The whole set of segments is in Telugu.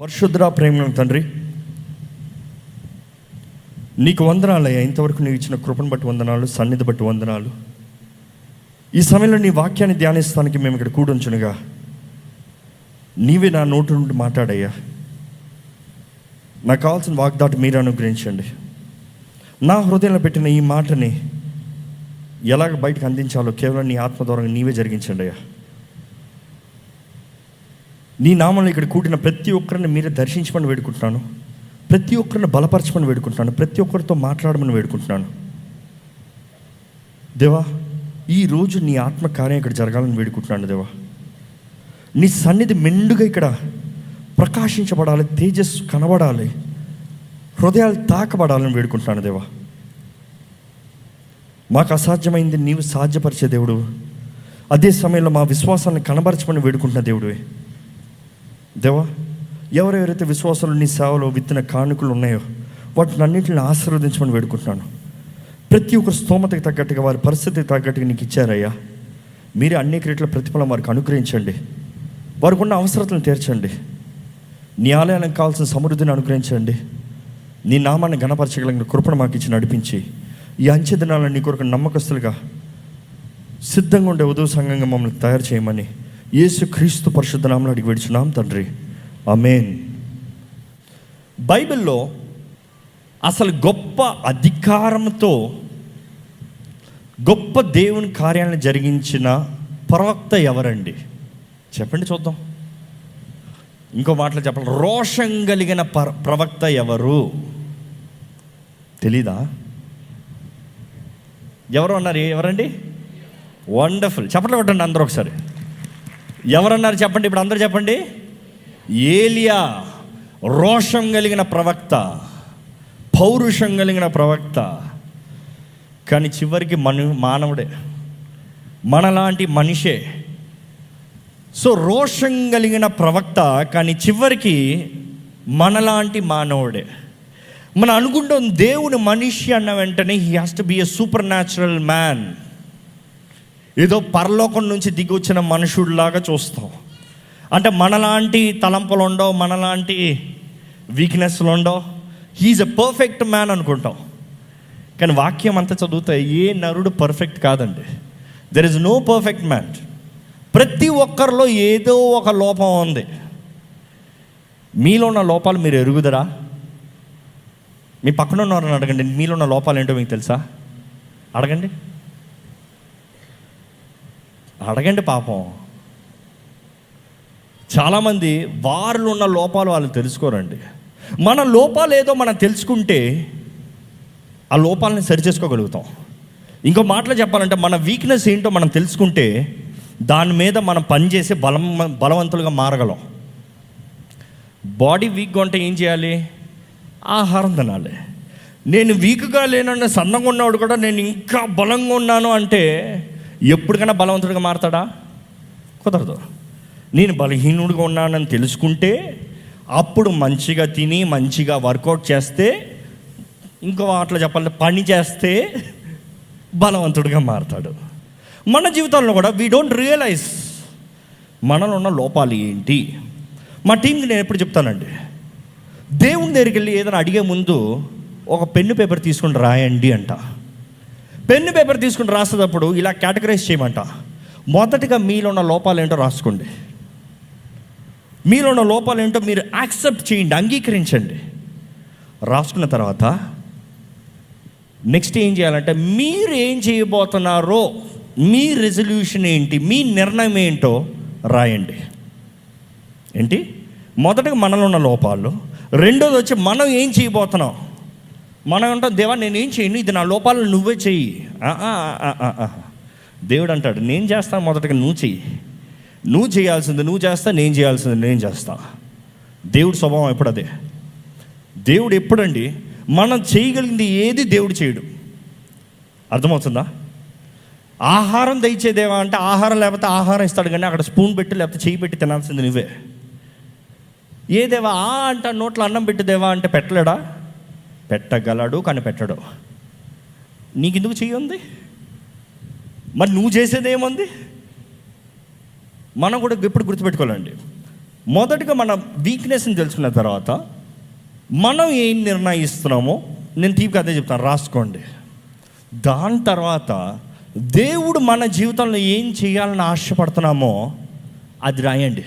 పరిశుద్ర ప్రేమ తండ్రి నీకు వందనాలయ్యా ఇంతవరకు నీవు ఇచ్చిన కృపను బట్టి వందనాలు సన్నిధి బట్టి వందనాలు. ఈ సమయంలో నీ వాక్యాన్ని ధ్యానిస్తానికి మేము ఇక్కడ కూడుంచునుగా నీవే నా నోటి నుండి మాట్లాడయ్యా. నాకు కావాల్సిన వాగ్దాటి మీరు అనుగ్రహించండి. నా హృదయంలో పెట్టిన ఈ మాటని ఎలాగ బయటకు అందించాలో కేవలం నీ ఆత్మ ద్వారా నీవే జరిగించండి అయ్యా. నీ నామంలో ఇక్కడ కూడిన ప్రతి ఒక్కరిని మీరే దర్శించమని వేడుకుంటున్నాను. ప్రతి ఒక్కరిని బలపరచమని వేడుకుంటున్నాను. ప్రతి ఒక్కరితో మాట్లాడమని వేడుకుంటున్నాను. దేవా ఈ రోజు నీ ఆత్మ కార్యం ఇక్కడ జరగాలని వేడుకుంటున్నాను దేవా. నీ సన్నిధి మెండుగా ఇక్కడ ప్రకాశించబడాలి తేజస్సు కనబడాలి హృదయాలు తాకబడాలని వేడుకుంటున్నాను దేవా. మాకు అసాధ్యమైంది నీవు సాధ్యపరిచే దేవుడు. అదే సమయంలో మా విశ్వాసాన్ని కనబరచమని వేడుకుంటున్న దేవుడివే. దేవా ఎవరెవరైతే విశ్వాసాలు నీ సేవలో విత్తిన కానుకలు ఉన్నాయో వాటిని అన్నింటిని ఆశీర్వదించమని వేడుకుంటున్నాను. ప్రతి ఒక్క స్తోమతకి తగ్గట్టుగా వారి పరిస్థితికి తగ్గట్టుగా నీకు ఇచ్చారయ్యా. మీరే అనేక రీట్ల ప్రతిఫలం వారికి అనుగ్రహించండి. వారికి ఉన్న అవసరతలను తీర్చండి. నీ ఆలయానికి కావాల్సిన సమృద్ధిని అనుగ్రహించండి. నీ నామాన్ని గణపరచగలిగిన కృపణ మాకు ఇచ్చి నడిపించి ఈ అంచె దినాలను నీ కొరకు నమ్మకస్తులుగా సిద్ధంగా ఉండే ఉదవ సంఘంగా మమ్మల్ని తయారు చేయమని యేసు క్రీస్తు పరిశుద్ధనామలు అడిగి విడిచున్నాం తండ్రి. అమేన్ బైబిల్లో అసలు గొప్ప అధికారంతో గొప్ప దేవుని కార్యాలను జరిగించిన ప్రవక్త ఎవరండి? చెప్పండి చూద్దాం. ఇంకో మాటలు చెప్పాలి. రోషం కలిగిన ప్ర ప్రవక్త ఎవరు? తెలీదా? ఎవరు అన్నారు? ఎవరండి? వండర్ఫుల్. చెప్పండి కొట్టండి అందరూ ఒకసారి. ఎవరన్నారు చెప్పండి? ఇప్పుడు అందరూ చెప్పండి. ఏలియా రోషం కలిగిన ప్రవక్త పౌరుషం కలిగిన ప్రవక్త కానీ చివరికి మను మానవుడే మనలాంటి మనిషే. సో రోషం కలిగిన ప్రవక్త కానీ చివరికి మనలాంటి మానవుడే. మనం అనుకుంటాం దేవుని మనిషి అన్న వెంటనే he has to be a supernatural man ఏదో పరలోకం నుంచి దిగి వచ్చిన మనుషుడిలాగా చూస్తాం. అంటే మనలాంటి తలంపులు ఉండవు మనలాంటి వీక్నెస్లు ఉండవు హీఈస్ ఎ పర్ఫెక్ట్ మ్యాన్ అనుకుంటాం. కానీ వాక్యం అంతా చదివితే ఏ నరుడు పర్ఫెక్ట్ కాదండి. There is no perfect man ప్రతి ఒక్కరిలో ఏదో ఒక లోపం ఉంది. మీలో ఉన్న లోపాలు మీరు ఎరుగుదరా? మీ పక్కన ఉన్నవారని అడగండి మీలో ఉన్న లోపాలు ఏంటో మీకు తెలుసా? అడగండి. అడగండి పాపం. చాలామంది వారిలో ఉన్న లోపాలు వాళ్ళు తెలుసుకోరండి. మన లోపాలు ఏదో మనం తెలుసుకుంటే ఆ లోపాలని సరిచేసుకోగలుగుతాం ఇంకో మాటలు చెప్పాలంటే మన వీక్నెస్ ఏంటో మనం తెలుసుకుంటే దాని మీద మనం పనిచేసి బలం బలవంతులుగా మారగలం. బాడీ వీక్గా ఉంటే ఏం చేయాలి? ఆహారం తినాలి. నేను వీక్గా లేనన్న సన్నగా ఉన్నవాడు కూడా నేను ఇంకా బలంగా ఉన్నాను అంటే ఎప్పటికైనా బలవంతుడిగా మారతాడా? కుదరదు. నేను బలహీనుడిగా ఉన్నానని తెలుసుకుంటే అప్పుడు మంచిగా తిని మంచిగా వర్కౌట్ చేస్తే ఇంకో వాటిలో చెప్పాలంటే పని చేస్తే బలవంతుడిగా మారతాడు. మన జీవితంలో కూడా వీ డోంట్ రియలైజ్ మనలో ఉన్న లోపాలు ఏంటి? మా టీంకి నేను ఎప్పుడు చెప్తానండి. దేవుని దగ్గరికి వెళ్ళి ఏదైనా అడిగే ముందు ఒక పెన్ను పేపర్ తీసుకుని రాయండి అంట. పెన్ను పేపర్ తీసుకుని రాసేటప్పుడు ఇలా కేటగరైజ్ చేయమంట. మొదటిగా మీలో ఉన్న లోపాలు ఏంటో రాసుకోండి. మీలో ఉన్న లోపాలు ఏంటో మీరు యాక్సెప్ట్ చేయండి అంగీకరించండి. రాసుకున్న తర్వాత నెక్స్ట్ ఏం చేయాలంటే మీరు ఏం చేయబోతున్నారో మీ రెజల్యూషన్ ఏంటి మీ నిర్ణయం ఏంటో రాయండి. ఏంటి? మొదటగా మనలో ఉన్న లోపాలు రెండోది వచ్చి మనం ఏం చేయబోతున్నాం? మనం అంటాం దేవా నేనేం చేయను? ఇది నా లోపాలను నువ్వే చెయ్యి. ఆ, ఆ, దేవుడు అంటాడు నేను చేస్తాను మొదటగా నువ్వు చెయ్యి. నువ్వు చేయాల్సింది నువ్వు చేస్తా నేను చేయాల్సింది నేను చేస్తా. దేవుడి స్వభావం ఎప్పుడు అదే? దేవుడు ఎప్పుడండి మనం చేయగలిగింది ఏది దేవుడు చేయడు. అర్థమవుతుందా? ఆహారం దయచేదేవా అంటే ఆహారం లేకపోతే ఆహారం ఇస్తాడు కానీ అక్కడ స్పూన్ పెట్టి లేకపోతే చేయి పెట్టి తినాల్సింది నువ్వే. ఏ దేవా ఆ అంట నోట్లో అన్నం పెట్టి దేవా అంటే పెట్టలేడా? పెట్టగలడు కానీ పెట్టడు నీకెందుకు చెయ్యి మరి నువ్వు చేసేది ఏముంది మనం కూడా ఎప్పుడు గుర్తుపెట్టుకోవాలండి. మొదటగా మన వీక్నెస్ని తెలుసుకున్న తర్వాత మనం ఏం నిర్ణయిస్తున్నామో నేను తీపి అదే చెప్తాను రాసుకోండి. దాని తర్వాత దేవుడు మన జీవితంలో ఏం చేయాలని ఆశపడుతున్నామో అది రాయండి.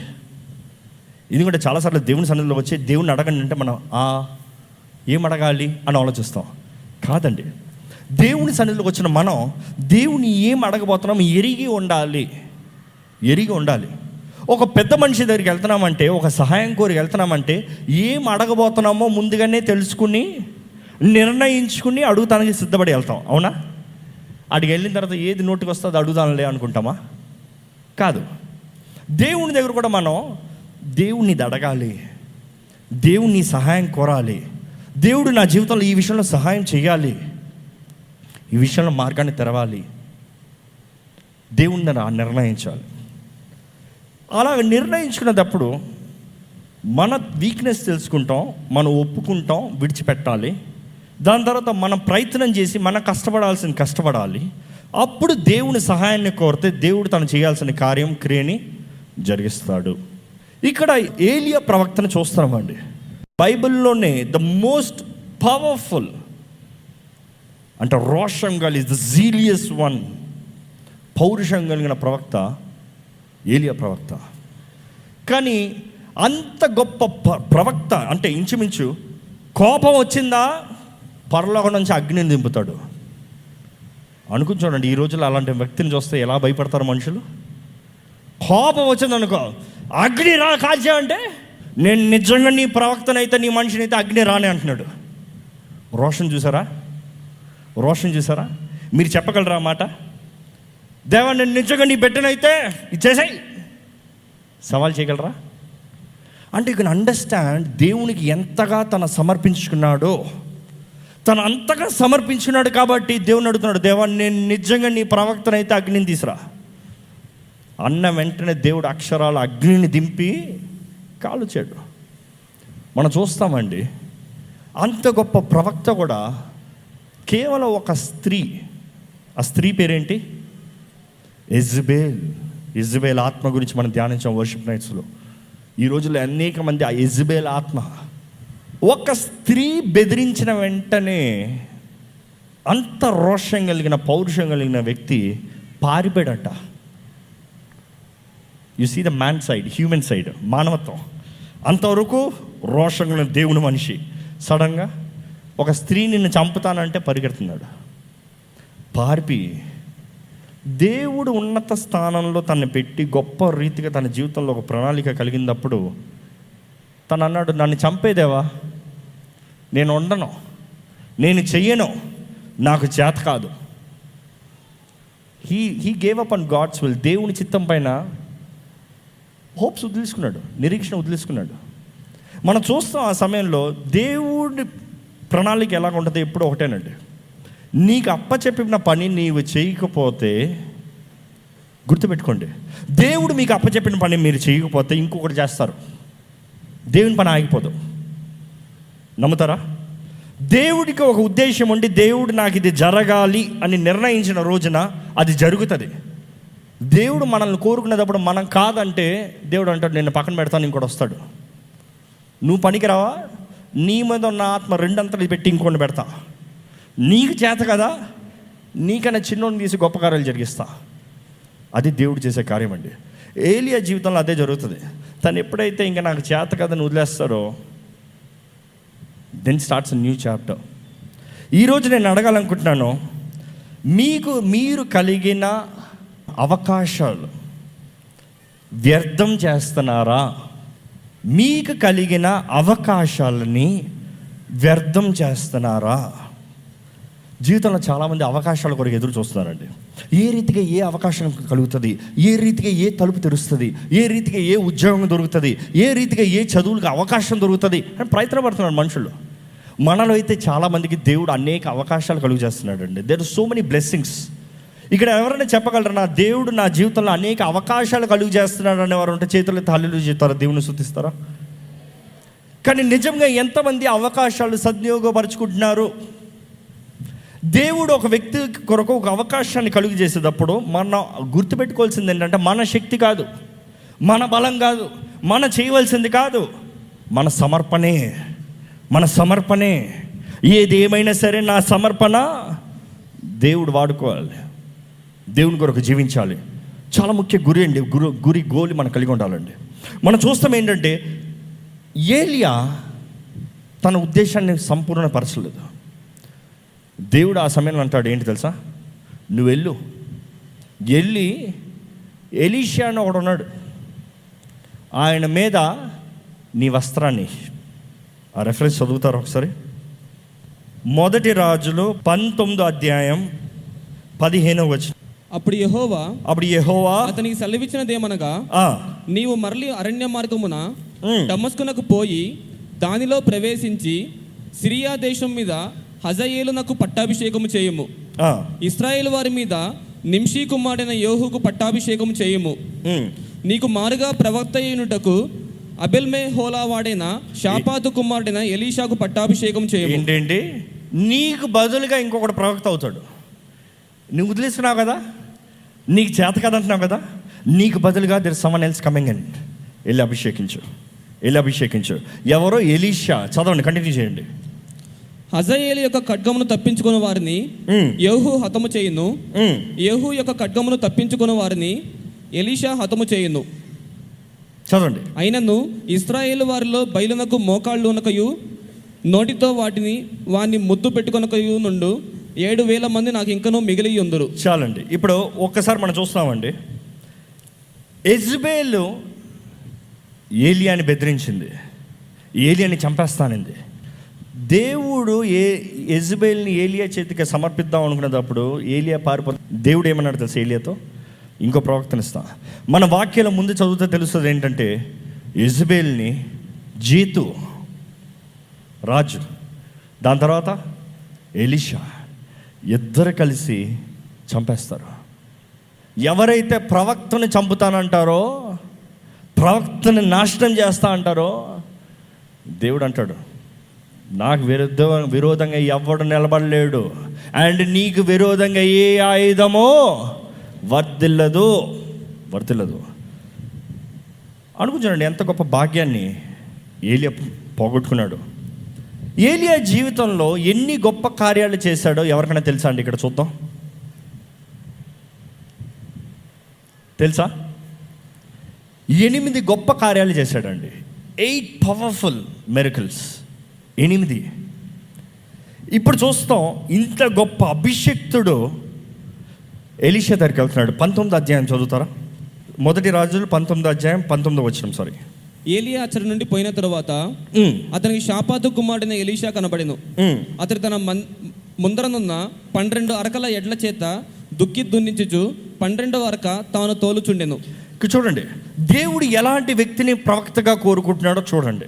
ఎందుకంటే చాలాసార్లు దేవుని సన్నిధిలో వచ్చి దేవుని అడగండి అంటే మనం "ఆ, ఏం అడగాలి అని ఆలోచిస్తాం. కాదండి. దేవుని సన్నిధిలోకి వచ్చిన మనం దేవుని ఏం అడగబోతున్నాం? ఎరిగి ఉండాలి. ఎరిగి ఉండాలి. ఒక పెద్ద మనిషి దగ్గరికి వెళ్తున్నామంటే ఒక సహాయం కోరి వెళ్తున్నామంటే ఏం అడగబోతున్నామో ముందుగానే తెలుసుకుని నిర్ణయించుకుని అడుగుతానికి సిద్ధపడి వెళ్తాం. అవునా? అడిగి వెళ్ళిన తర్వాత ఏది నోటికి వస్తుందో అడుగుదానులే అనుకుంటామా? కాదు. దేవుని దగ్గర కూడా మనం దేవుణ్ణి అడగాలి. దేవుని సహాయం కోరాలి. దేవుడు నా జీవితంలో ఈ విషయంలో సహాయం చేయాలి. ఈ విషయంలో మార్గాన్ని తెరవాలి. దేవుణ్ణి నా- నిర్ణయించాలి. అలా నిర్ణయించుకునేటప్పుడు మన వీక్నెస్ తెలుసుకుంటాం మనం ఒప్పుకుంటాం విడిచిపెట్టాలి. దాని తర్వాత మనం ప్రయత్నం చేసి మనం కష్టపడాల్సిన కష్టపడాలి. అప్పుడు దేవుని సహాయాన్ని కోరితే దేవుడు తను చేయాల్సిన కార్యం క్రియని జరిగిస్తాడు. ఇక్కడ ఏలియా ప్రవక్తను చూస్తున్నామండి. బైబిల్లోనే ద మోస్ట్ పవర్ఫుల్ అంటే రోషం కలిగి ద జీలియస్ వన్ పౌరుషం కలిగిన ప్రవక్త ఏలియా ప్రవక్త. కానీ అంత గొప్ప ప్రవక్త అంటే ఇంచుమించు కోపం వచ్చిందా? పరలోకం నుంచి అగ్నిని దింపుతాడు. అనుకుని చూడండి ఈ రోజుల్లో అలాంటి వ్యక్తిని చూస్తే ఎలా భయపడతారు మనుషులు? కోపం వచ్చిందనుకో అగ్ని రా కాల్చా అంటే నేను నిజంగా నీ ప్రవక్తనైతే నీ మనిషిని అయితే అగ్ని రానే అంటున్నాడు. రోషన్ చూసారా? రోషన్ చూసారా? మీరు చెప్పగలరా మాట? దేవా నేను నిజంగా నీ బిడ్డనైతే ఇచ్చేసాయి. సవాల్ చేయగలరా? అంటే ఇక అండర్స్టాండ్ దేవునికి ఎంతగా తన సమర్పించుకున్నాడో. తను అంతగా సమర్పించుకున్నాడు కాబట్టి దేవుని అడుగుతున్నాడు దేవా నేను నిజంగా నీ ప్రవక్తనైతే అగ్నిని తీసురా. అన్న వెంటనే దేవుడు అక్షరాల అగ్నిని దింపి కాలుచాడు మనం చూస్తామండి అంత గొప్ప ప్రవక్త కూడా కేవలం ఒక స్త్రీ. ఆ స్త్రీ పేరేంటి? ఎజ్బేల్ ఇజ్బేల్ ఆత్మ గురించి మనం ధ్యానించాం వర్షిప్ నైట్స్లో. ఈ రోజుల్లో అనేక మంది ఆ ఇజ్బేల్ ఆత్మ. ఒక స్త్రీ బెదిరించిన వెంటనే అంత రోషం కలిగిన పౌరుషం కలిగిన వ్యక్తి పారిపోయాడట. You see the man side human side మానవత్వం. అంతవరకు రోషంగా దేవుని మనిషి. సడన్గా ఒక స్త్రీ నిన్ను చంపుతానంటే పరిగెడుతున్నాడు. పార్పి దేవుడు ఉన్నత స్థానంలో తను పెట్టి గొప్ప రీతిగా తన జీవితంలో ఒక ప్రణాళిక కలిగినప్పుడు తను అన్నాడు నన్ను చంపేదేవా? నేను ఉండను. నేను చెయ్యను. నాకు చేత కాదు. He he gave up on God's will దేవుని చిత్తం పైన హోప్స్ వదిలేసుకున్నాడు నిరీక్షణ వదిలేసుకున్నాడు. మనం చూస్తాం ఆ సమయంలో దేవుడి ప్రణాళిక ఎలా ఉంటుంది ఎప్పుడు ఒకటేనండి. నీకు అప్పచెప్పిన పని నీవు చేయకపోతే గుర్తుపెట్టుకోండి. దేవుడు మీకు అప్పచెప్పిన పని మీరు చేయకపోతే ఇంకొకటి చేస్తారు. దేవుని పని ఆగిపోదు. నమ్ముతారా? దేవుడికి ఒక ఉద్దేశం ఉండి దేవుడు నాకు ఇది జరగాలి అని నిర్ణయించిన రోజున అది జరుగుతుంది. దేవుడు మనల్ని కోరుకునేటప్పుడు మనం కాదంటే దేవుడు అంటాడు నేను పక్కన పెడతాను ఇంకోటి వస్తాడు. నువ్వు పనికిరావా? నీ మీద ఉన్న ఆత్మ రెండంతలు పెట్టి ఇంకోటి పెడతా. నీకు చేత కదా నీకన్నా చిన్నోడిని తీసి గొప్ప కార్యాలు జరిగిస్తా. అది దేవుడు చేసే కార్యం అండి. ఏలియా జీవితంలో అదే జరుగుతుంది. తను ఎప్పుడైతే ఇంకా నాకు చేత కదని వదిలేస్తాడో దెన్ స్టార్ట్స్ న్యూ చాప్టర్ ఈరోజు నేను అడగాలనుకుంటున్నాను మీకు మీరు కలిగిన అవకాశాలు. వ్యర్థం చేస్తున్నారా? మీకు కలిగిన అవకాశాలని వ్యర్థం చేస్తున్నారా? జీవితంలో చాలామంది అవకాశాల కొరకు ఎదురు చూస్తున్నారండి. ఏ రీతిగా ఏ అవకాశం కలుగుతుంది? ఏ రీతిగా ఏ తలుపు తెరుస్తుంది? ఏ రీతిగా ఏ ఉద్యోగం దొరుకుతుంది? ఏ రీతిగా ఏ చదువులకు అవకాశం దొరుకుతుంది? అని ప్రయత్నపడుతున్నారు మనుషులు. మనలో అయితే చాలామందికి దేవుడు అనేక అవకాశాలు కలుగు చేస్తున్నాడు అండి దేర్ సో మెనీ బ్లెస్సింగ్స్ ఇక్కడ ఎవరైనా చెప్పగలరు నా దేవుడు నా జీవితంలో అనేక అవకాశాలు కలుగు చేస్తున్నాడు అనేవారు ఉంటే చేతులు తల్లిలు చెప్తారా? దేవుని శుద్ధిస్తారా కానీ నిజంగా ఎంతమంది అవకాశాలు సద్వినియోగపరుచుకుంటున్నారు? దేవుడు ఒక వ్యక్తి కొరకు ఒక అవకాశాన్ని కలుగు చేసేటప్పుడు మన గుర్తుపెట్టుకోవాల్సింది ఏంటంటే మన శక్తి కాదు మన బలం కాదు మన చేయవలసింది కాదు మన సమర్పణే మన సమర్పణే. ఏది ఏమైనా సరే నా సమర్పణ దేవుడు వాడుకోవాలి. దేవుని కొరకు జీవించాలి. చాలా ముఖ్య గురి అండి. గురు గురి గోలి మనం కలిగి ఉండాలండి. మనం చూస్తాం ఏంటంటే ఏలియా తన ఉద్దేశాన్ని సంపూర్ణపరచలేదు. దేవుడు ఆ సమయంలో అంటాడు ఏంటి తెలుసా? నువ్వు వెళ్ళు. వెళ్ళి ఎలీషా అని ఒకడు ఉన్నాడు. ఆయన మీద నీ వస్త్రాన్ని. ఆ రెఫరెన్స్ చదువుతారు ఒకసారి? మొదటి రాజులు పంతొమ్మిదో అధ్యాయం పదిహేనవ వచ్చి అప్పుడు యెహోవా అప్పుడు యెహోవా అతనికి సెలవిచ్చినదేమనగా నీవు మరలి అరణ్య మార్గమున డమస్కునకు పోయి దానిలో ప్రవేశించి సిరియా దేశం మీద హజయేలునకు పట్టాభిషేకము చేయుము. ఇస్రాయేల్ వారి మీద నింషీ కుమారుడైన యోహుకు పట్టాభిషేకము చేయుము. నీకు మారుగా ప్రవక్త అయినటకు అబెల్మే హోలా వాడైన షాపాతు కుమారుడైన ఎలీషాకు పట్టాభిషేకం చేయము. ఏంటండి? నీకు బదులుగా ఇంకొకటి ప్రవక్త అవుతాడు. నువ్వు వదిలేస్తున్నావు కదా? నీకు చేత కదంటున్నావు కదా? నీకు బదులుగా there someone else coming and వెళ్ళి అభిషేకించు. వెళ్ళి అభిషేకించు. ఎవరో ఎలీషా చదవండి కంటిన్యూ చేయండి. హజయేలు యొక్క ఖడ్గమును తప్పించుకున్న వారిని యోహు హతము చేయును. యేహు యొక్క ఖడ్గమును తప్పించుకున్న వారిని ఎలీషా హతము చేయును. చదవండి. అయినను ఇస్రాయేల్ వారిలో బయలునకు మోకాళ్ళు ఉనకయు నోటితో వాటిని వారిని ముద్దు పెట్టుకొనకయు నుండు ఏడు వేల మంది నాకు ఇంకనో మిగిలి ఉందరు చాలండి. ఇప్పుడు ఒక్కసారి మనం చూస్తామండి ఎజ్బేలు ఏలియాని బెదిరించింది. ఏలియాని చంపేస్తానంది. దేవుడు ఏ ఎజ్బేల్ని ఏలియా చేతికి సమర్పిద్దాం అనుకునేటప్పుడు ఏలియా పారిపో దేవుడు ఏమన్నాడు తెలుసు ఏలియాతో? ఇంకో ప్రవక్తనిస్తా మన వాక్యాల ముందు చదివితే తెలుస్తుంది ఏంటంటే ఎజ్బేల్ని జీతు రాజు. దాని తర్వాత ఎలిషా. ఇద్దరు కలిసి చంపేస్తారు. ఎవరైతే ప్రవక్తని చంపుతానంటారో ప్రవక్తని నాశనం చేస్తా అంటారో దేవుడు అంటాడు నాకు విరుద్ధ విరోధంగా ఎవడు నిలబడలేడు. అండ్ నీకు విరోధంగా ఏ ఆయుధమో వర్దిల్లదు వర్దిల్లదు అనుకుంటున్నాడు ఎంత గొప్ప భాగ్యాన్ని ఏలియా పోగొట్టుకున్నాడు. ఏలియా జీవితంలో ఎన్ని గొప్ప కార్యాలు చేశాడో ఎవరికైనా తెలుసా అండి? ఇక్కడ చూద్దాం. తెలుసా? ఎనిమిది గొప్ప కార్యాలు చేశాడండి. ఎయిట్ పవర్ఫుల్ మెరికల్స్ ఎనిమిది. ఇప్పుడు చూస్తాం ఇంత గొప్ప అభిషక్తుడు ఎలిషా దగ్గరికి వెళ్తున్నాడు. పంతొమ్మిది అధ్యాయం చదువుతారా? మొదటి రాజులు పంతొమ్మిది అధ్యాయం పంతొమ్మిది వచ్చిన సారీ ఏలియా అచ్చరి నుండి పోయిన తరువాత అతనికి షాపాతు కుమారుడైన ఎలీషా కనబడెను. అతడు తన ముందరనున్న పన్నెండు అరకల ఎడ్ల చేత దుక్కి దున్నించుచు పన్నెండవ అరక తాను తోలుచుండెను. చూడండి. దేవుడు ఎలాంటి వ్యక్తిని ప్రవక్తగా కోరుకుంటున్నాడో చూడండి.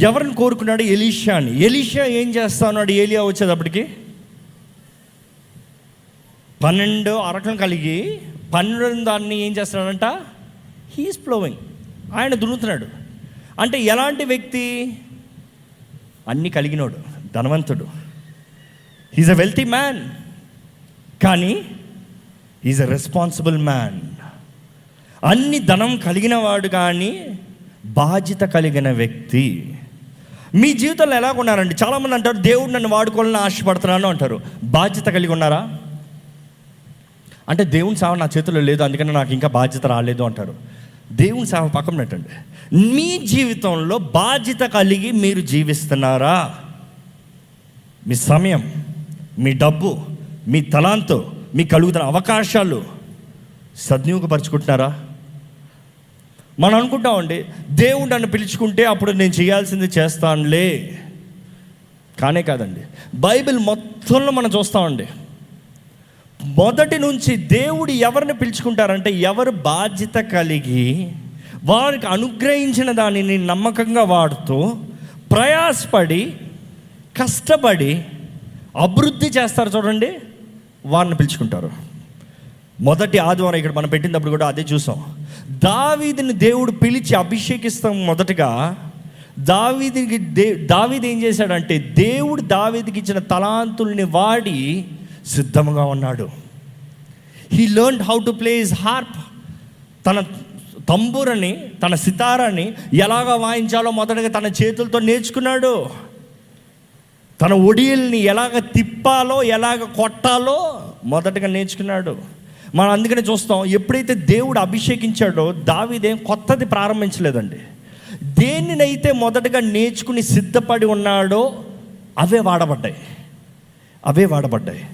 ఎవరిని కోరుకున్నాడు? ఎలీషాని. ఎలీషా ఏం చేస్తా ఉన్నాడు? ఏలియా వచ్చేటప్పటికి పన్నెండు అరకం కలిగి పన్నెండు దాన్ని ఏం చేస్తున్నాడంట? హీస్ ఫ్లోవింగ్ ఆయన దున్నుతున్నాడు. అంటే ఎలాంటి వ్యక్తి? అన్ని కలిగినోడు ధనవంతుడు. ఈజ్ అ వెల్తీ మ్యాన్ కానీ ఈజ్ అ రెస్పాన్సిబుల్ మ్యాన్ అన్ని ధనం కలిగిన వాడు కానీ బాధ్యత కలిగిన వ్యక్తి. మీ జీవితంలో ఎలా ఉన్నారండి? చాలామంది అంటారు దేవుడు నన్ను వాడుకోవాలని ఆశపడుతున్నాను అంటారు. బాధ్యత కలిగి ఉన్నారా? అంటే దేవుని సేవ నా చేతిలో లేదు అందుకని నాకు ఇంకా బాధ్యత రాలేదు అంటారు. దేవుని సేవ పక్కన పెట్టండి. మీ జీవితంలో బాధ్యత కలిగి మీరు జీవిస్తున్నారా? మీ సమయం మీ డబ్బు మీ తలాంతో మీ కలుగుతున్న అవకాశాలు సద్వినియోగపరచుకుంటున్నారా? మనం అనుకుంటామండి దేవుడు నన్ను పిలుచుకుంటే అప్పుడు నేను చేయాల్సింది చేస్తానులే. కానే కాదండి బైబిల్ మొత్తంలో మనం చూస్తామండి. మొదటి నుంచి దేవుడు ఎవరిని పిలుచుకుంటారంటే ఎవరు బాధ్యత కలిగి వారికి అనుగ్రహించిన దానిని నమ్మకంగా వాడుతూ ప్రయాసపడి కష్టపడి అభివృద్ధి చేస్తారు చూడండి వారిని పిలుచుకుంటారు. మొదటి ఆదివారం ఇక్కడ మనం పెట్టినప్పుడు కూడా అదే చూసాం. దావీదిని దేవుడు పిలిచి అభిషేకిస్తాం మొదటగా దావీదికి దే దావీది ఏం చేశాడంటే దేవుడు దావీదికి ఇచ్చిన తలాంతుల్ని వాడి సిద్ధంగా ఉన్నాడు. He learn how to play his harp తన తంబూరని తన సితారాన్ని ఎలాగ వాయించాలో మొదటగా తన చేతులతో నేర్చుకున్నాడు. తన ఒడియల్ని ఎలాగ తిప్పాలో ఎలాగ కొట్టాలో మొదటగా నేర్చుకున్నాడు. మనం అందుకనే చూస్తాం ఎప్పుడైతే దేవుడు అభిషేకించాడో దావిదేం కొత్తది ప్రారంభించలేదండి. దేనినైతే మొదటగా నేర్చుకుని సిద్ధపడి ఉన్నాడో అవే వాడబడ్డాయి. అవే వాడబడ్డాయి.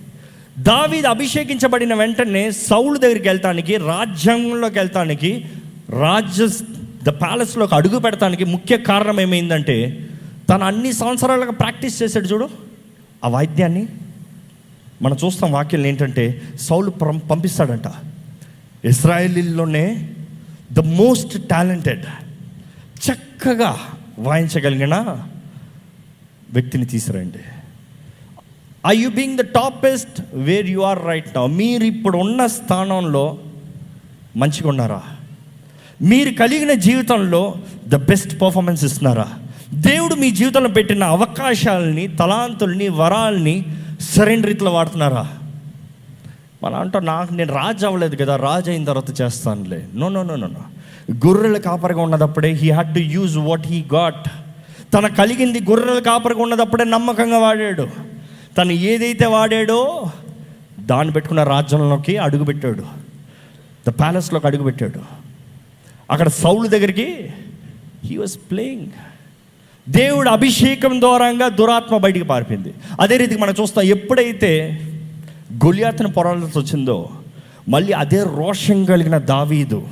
దావీది అభిషేకించబడిన వెంటనే సౌలు దగ్గరికి వెళ్తానికి రాజ్యాంగంలోకి వెళ్తానికి రాజ్య ద ప్యాలెస్లోకి అడుగు పెడతానికి ముఖ్య కారణం ఏమైందంటే తను అన్ని సంవత్సరాలుగా ప్రాక్టీస్ చేశాడు చూడు ఆ వాయిద్యాన్ని. మనం చూస్తాం వాక్యం ఏంటంటే సౌలు పంపిస్తాడంట ఇస్రాయేలీల్లోనే ద మోస్ట్ టాలెంటెడ్ చక్కగా వాయించగలిగిన వ్యక్తిని తీసుకురండి I you being the toppest where you are right now మీరు ఇప్పుడు ఉన్న స్థానంలో మంచిగా ఉన్నారా? మీరు కలిగిన జీవితంలో ద బెస్ట్ పర్ఫార్మెన్స్ ఇస్తున్నారా? దేవుడు మీ జీవితంలో పెట్టిన అవకాశాలని తలాంతుల్ని వరాల్ని సరైన రీతిలో వాడుతున్నారా? మన అంటాం నాకు నేను రాజు అవ్వలేదు కదా రాజు అయిన తర్వాత చేస్తానులే. No no no no no గొర్రెల కాపరిగా ఉన్నదప్పుడే he had to use what he got తన కలిగింది గొర్రెల కాపరిగా ఉన్నదప్పుడే నమ్మకంగా వాడాడు. తను ఏదైతే వాడాడో దాన్ని పెట్టుకున్న రాజ్యంలోకి అడుగుపెట్టాడు. ద ప్యాలెస్లోకి అడుగుపెట్టాడు. అక్కడ సౌలు దగ్గరికి హీ వాజ్ ప్లేయింగ్ దేవుడు అభిషేకం ద్వారంగా దురాత్మ బయటికి పారిపోయింది. అదే రీతికి మనం చూస్తాం ఎప్పుడైతే గొలియాతను పొరాల్సి వచ్చిందో మళ్ళీ అదే రోషం కలిగిన దావీదు.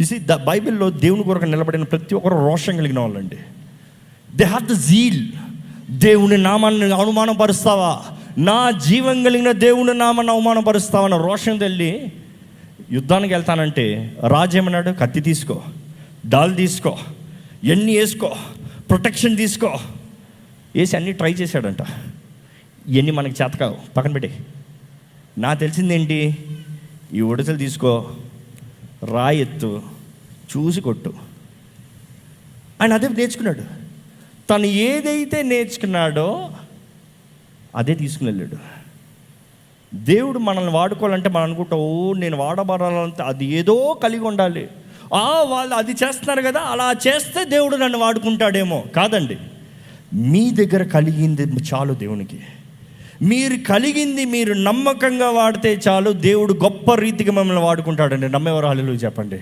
ఇసి ద బైబిల్లో దేవుని కొరకు నిలబడిన ప్రతి ఒక్కరు రోషం కలిగిన వాళ్ళండి. దే హ్యావ్ ద జీల్ దేవుని నామాన్ని అవమానపరుస్తావా నా జీవం కలిగిన దేవుని నామాన్ని అవమానపరుస్తావా? అన్న రోషం తెల్లి యుద్ధానికి వెళ్తానంటే రాజు ఏమన్నాడు? కత్తి తీసుకో డాల్ తీసుకో ఎన్ని వేసుకో ప్రొటెక్షన్ తీసుకో. వేసి అన్నీ ట్రై చేశాడంట. ఇవన్నీ మనకి చేతకావు పక్కన పెట్టి నా తెలిసిందేంటి ఈ ఉడతలు తీసుకో రాయి ఎత్తు చూసి కొట్టు. ఆయన అదే నేర్చుకున్నాడు. తను ఏదైతే నేర్చుకున్నాడో అదే తీసుకుని వెళ్ళాడు. దేవుడు మనల్ని వాడుకోవాలంటే మనం అనుకుంటాం ఓ నేను వాడబడాలంటే అది ఏదో కలిగి ఉండాలి. ఆ వాళ్ళు అది చేస్తున్నారు కదా అలా చేస్తే దేవుడు నన్ను వాడుకుంటాడేమో. కాదండి మీ దగ్గర కలిగింది చాలు దేవునికి. మీరు కలిగింది మీరు నమ్మకంగా వాడితే చాలు దేవుడు గొప్ప రీతిగా మిమ్మల్ని వాడుకుంటాడండి. నమ్మేవారు హల్లు చెప్పండి.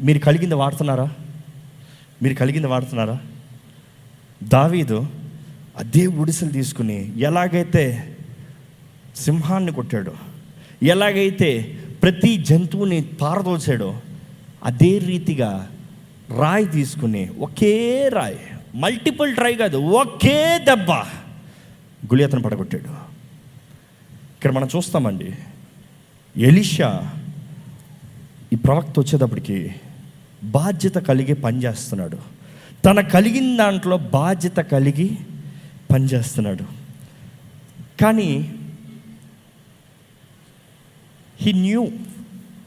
మీరు కలిగింది వాడుతున్నారా? మీరు కలిగింది వాడుతున్నారా? దావీదు అదే ఉడిసలు తీసుకుని ఎలాగైతే సింహాన్ని కొట్టాడో ఎలాగైతే ప్రతి జంతువుని పారదోచాడో అదే రీతిగా రాయి తీసుకుని ఒకే రాయి మల్టిపుల్ ట్రై కాదు ఒకే దెబ్బ గుళియతను పడగొట్టాడు. ఇక్కడ మనం చూస్తామండి ఎలిషా ఈ ప్రవక్త వచ్చేటప్పటికి బాధ్యత కలిగి పనిచేస్తున్నాడు. తన కలిగిన దాంట్లో బాధ్యత కలిగి పనిచేస్తున్నాడు. కానీ హీ న్యూ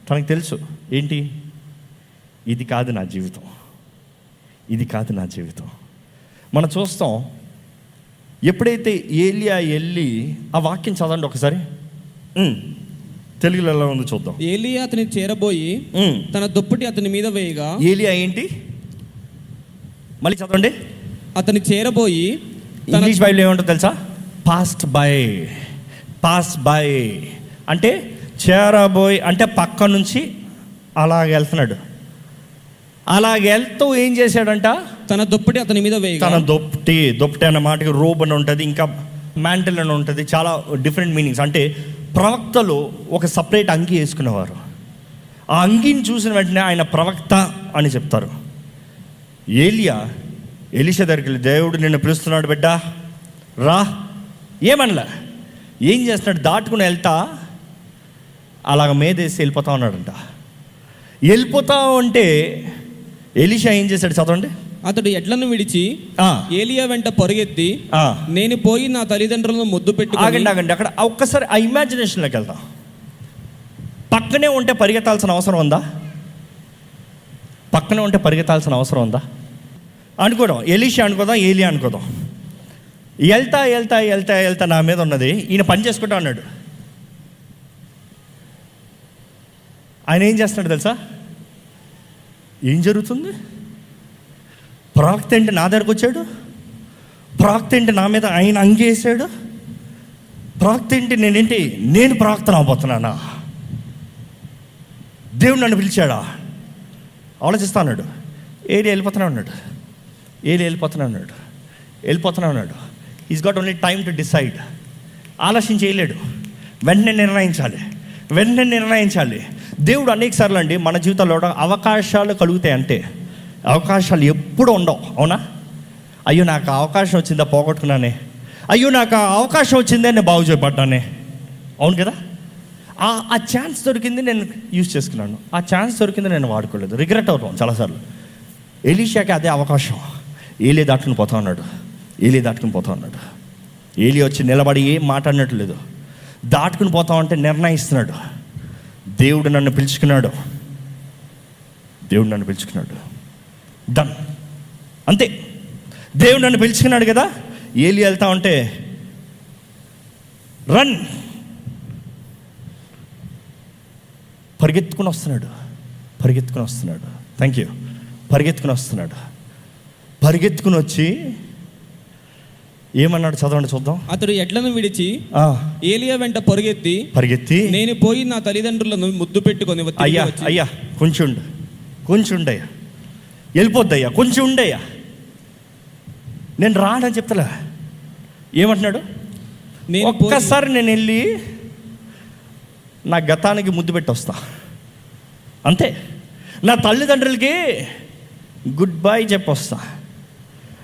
తనకు తెలుసు ఏంటి? ఇది కాదు నా జీవితం. ఇది కాదు నా జీవితం. మనం చూస్తాం ఎప్పుడైతే ఏలియా వెళ్ళి ఆ వాక్యం చదవండి ఒకసారి. తెలుగులో ఎలా ఉందో చూద్దాం. ఏలియా అతని చేరబోయి. తన దుప్పటి అతని మీద వేయగా ఏలియా ఏంటి? మళ్ళీ చదవండి. అతని చేరబోయి ఇంగ్లీష్ బైబిల్ ఏమంటో తెలుసా? పాస్ట్ బై పాస్ బై అంటే చేరబోయ్ అంటే పక్క నుంచి అలాగ వెళ్తున్నాడు. అలాగ వెళ్తూ ఏం చేశాడంట? తన దుప్పటి అతని మీద వేయగా. తన దొప్పటి దొప్పటి అన్న మాటకి రోబ్ అని ఉంటుంది ఇంకా మ్యాంటిల్ అని ఉంటుంది చాలా డిఫరెంట్ మీనింగ్స్ అంటే ప్రవక్తలు ఒక సపరేట్ అంగి వేసుకునేవారు. ఆ అంగిని చూసిన వెంటనే ఆయన ప్రవక్త అని చెప్తారు. ఏలియా ఎలిషా దగ్గరికి దేవుడు నిన్ను పిలుస్తున్నాడు బిడ్డ. రా. ఏమనలే? ఏం చేస్తున్నాడు? దాటుకుని వెళ్తా. అలాగ మేదేసి వెళ్ళిపోతా ఉన్నాడంట. వెళ్ళిపోతా ఉంటే ఎలిషా ఏం చేశాడు చదవండి? అతడు ఎడ్లను విడిచి ఆ, ఏలియా వెంట పరుగెత్తి. నేను పోయి నా తల్లిదండ్రులను ముద్దు పెట్టుకుని ఆగండి ఆగండి. అక్కడ ఒక్కసారి ఆ ఇమాజినేషన్లోకి వెళ్దాం. పక్కనే ఉంటే పరిగెత్తాల్సిన అవసరం ఉందా? పక్కనే ఉంటే పరిగెత్తాల్సిన అవసరం ఉందా? అనుకోవడం ఎలీషా అనుకోదాం ఏలియా అనుకోదాం. వెళ్తా వెళ్తా వెళ్తా వెళ్తా నా మీద ఉన్నది. ఈయన పని చేసుకుంటా అన్నాడు. ఆయన ఏం చేస్తున్నాడు తెలుసా? ఏం జరుగుతుంది? ప్రవక్త ఏంటి నా దగ్గరకు వచ్చాడు? ప్రవక్త ఏంటి నా మీద ఆయన అంగేసాడు? ప్రవక్త ఏంటి నేనేంటి? నేను ప్రవక్తను అవబోతున్నానా? దేవుడు నన్ను పిలిచాడా? ఆలోచిస్తా ఉన్నాడు. ఏది వెళ్ళిపోతూనే ఉన్నాడు. ఏది వెళ్ళిపోతూనే ఉన్నాడు. వెళ్ళిపోతూనే ఉన్నాడు. He's got only time to decide ఆలస్యం చేయలేడు వెంటనే నిర్ణయించాలి. వెంటనే నిర్ణయించాలి. దేవుడు అనేక సార్లు అండి మన జీవితంలో అవకాశాలు కలుగుతాయి అంటే అవకాశాలు ఎప్పుడు ఉండవు. అవునా? అయ్యో నాకు అవకాశం వచ్చిందా పోగొట్టుకున్నానే? అయ్యో నాకు ఆ అవకాశం వచ్చిందే నేను బాగు చేపడ్డానే అవును కదా? ఆ ఆ ఛాన్స్ దొరికింది నేను యూజ్ చేసుకున్నాను. ఆ ఛాన్స్ దొరికింది నేను వాడుకోలేదు. రిగ్రెట్ అవుతాం చాలాసార్లు. ఎలీషాకి అదే అవకాశం. ఏలే దాటుకుని పోతా ఉన్నాడు. ఏలే దాటుకుని పోతా ఉన్నాడు. ఏలి వచ్చి నిలబడి ఏం మాట్లాడినట్లేదు దాటుకుని పోతా ఉంటే నిర్ణయిస్తున్నాడు. దేవుడు నన్ను పిలుచుకున్నాడు. దేవుడు నన్ను పిలుచుకున్నాడు. డన్ అంతే. దేవుడు నన్ను పిలుచుకున్నాడు కదా? ఏలి వెళ్తా ఉంటే రన్ పరిగెత్తుకుని వస్తున్నాడు. పరిగెత్తుకుని వస్తున్నాడు. థ్యాంక్ యూ పరిగెత్తుకుని వస్తున్నాడు. పరిగెత్తుకుని వచ్చి ఏమన్నాడు చదవండి చూద్దాం. అతడు ఎడ్లను విడిచి ఆ, ఏలియా వెంట పరుగెత్తి పరిగెత్తి నేను పోయి నా తల్లిదండ్రులను ముద్దు పెట్టుకొని అయ్యా అయ్యా కొంచెం ఉండు. కొంచెం ఉండయ్యా. వెళ్ళిపోద్దయ్యా కొంచెం ఉండయ్యా. నేను రానని చెప్తలే. ఏమంటున్నాడు? నేను ఒక్కసారి నేను వెళ్ళి నా గతానికి ముద్దు పెట్టి వస్తా. అంతే. నా తల్లిదండ్రులకి గుడ్ బై చెప్పొస్తా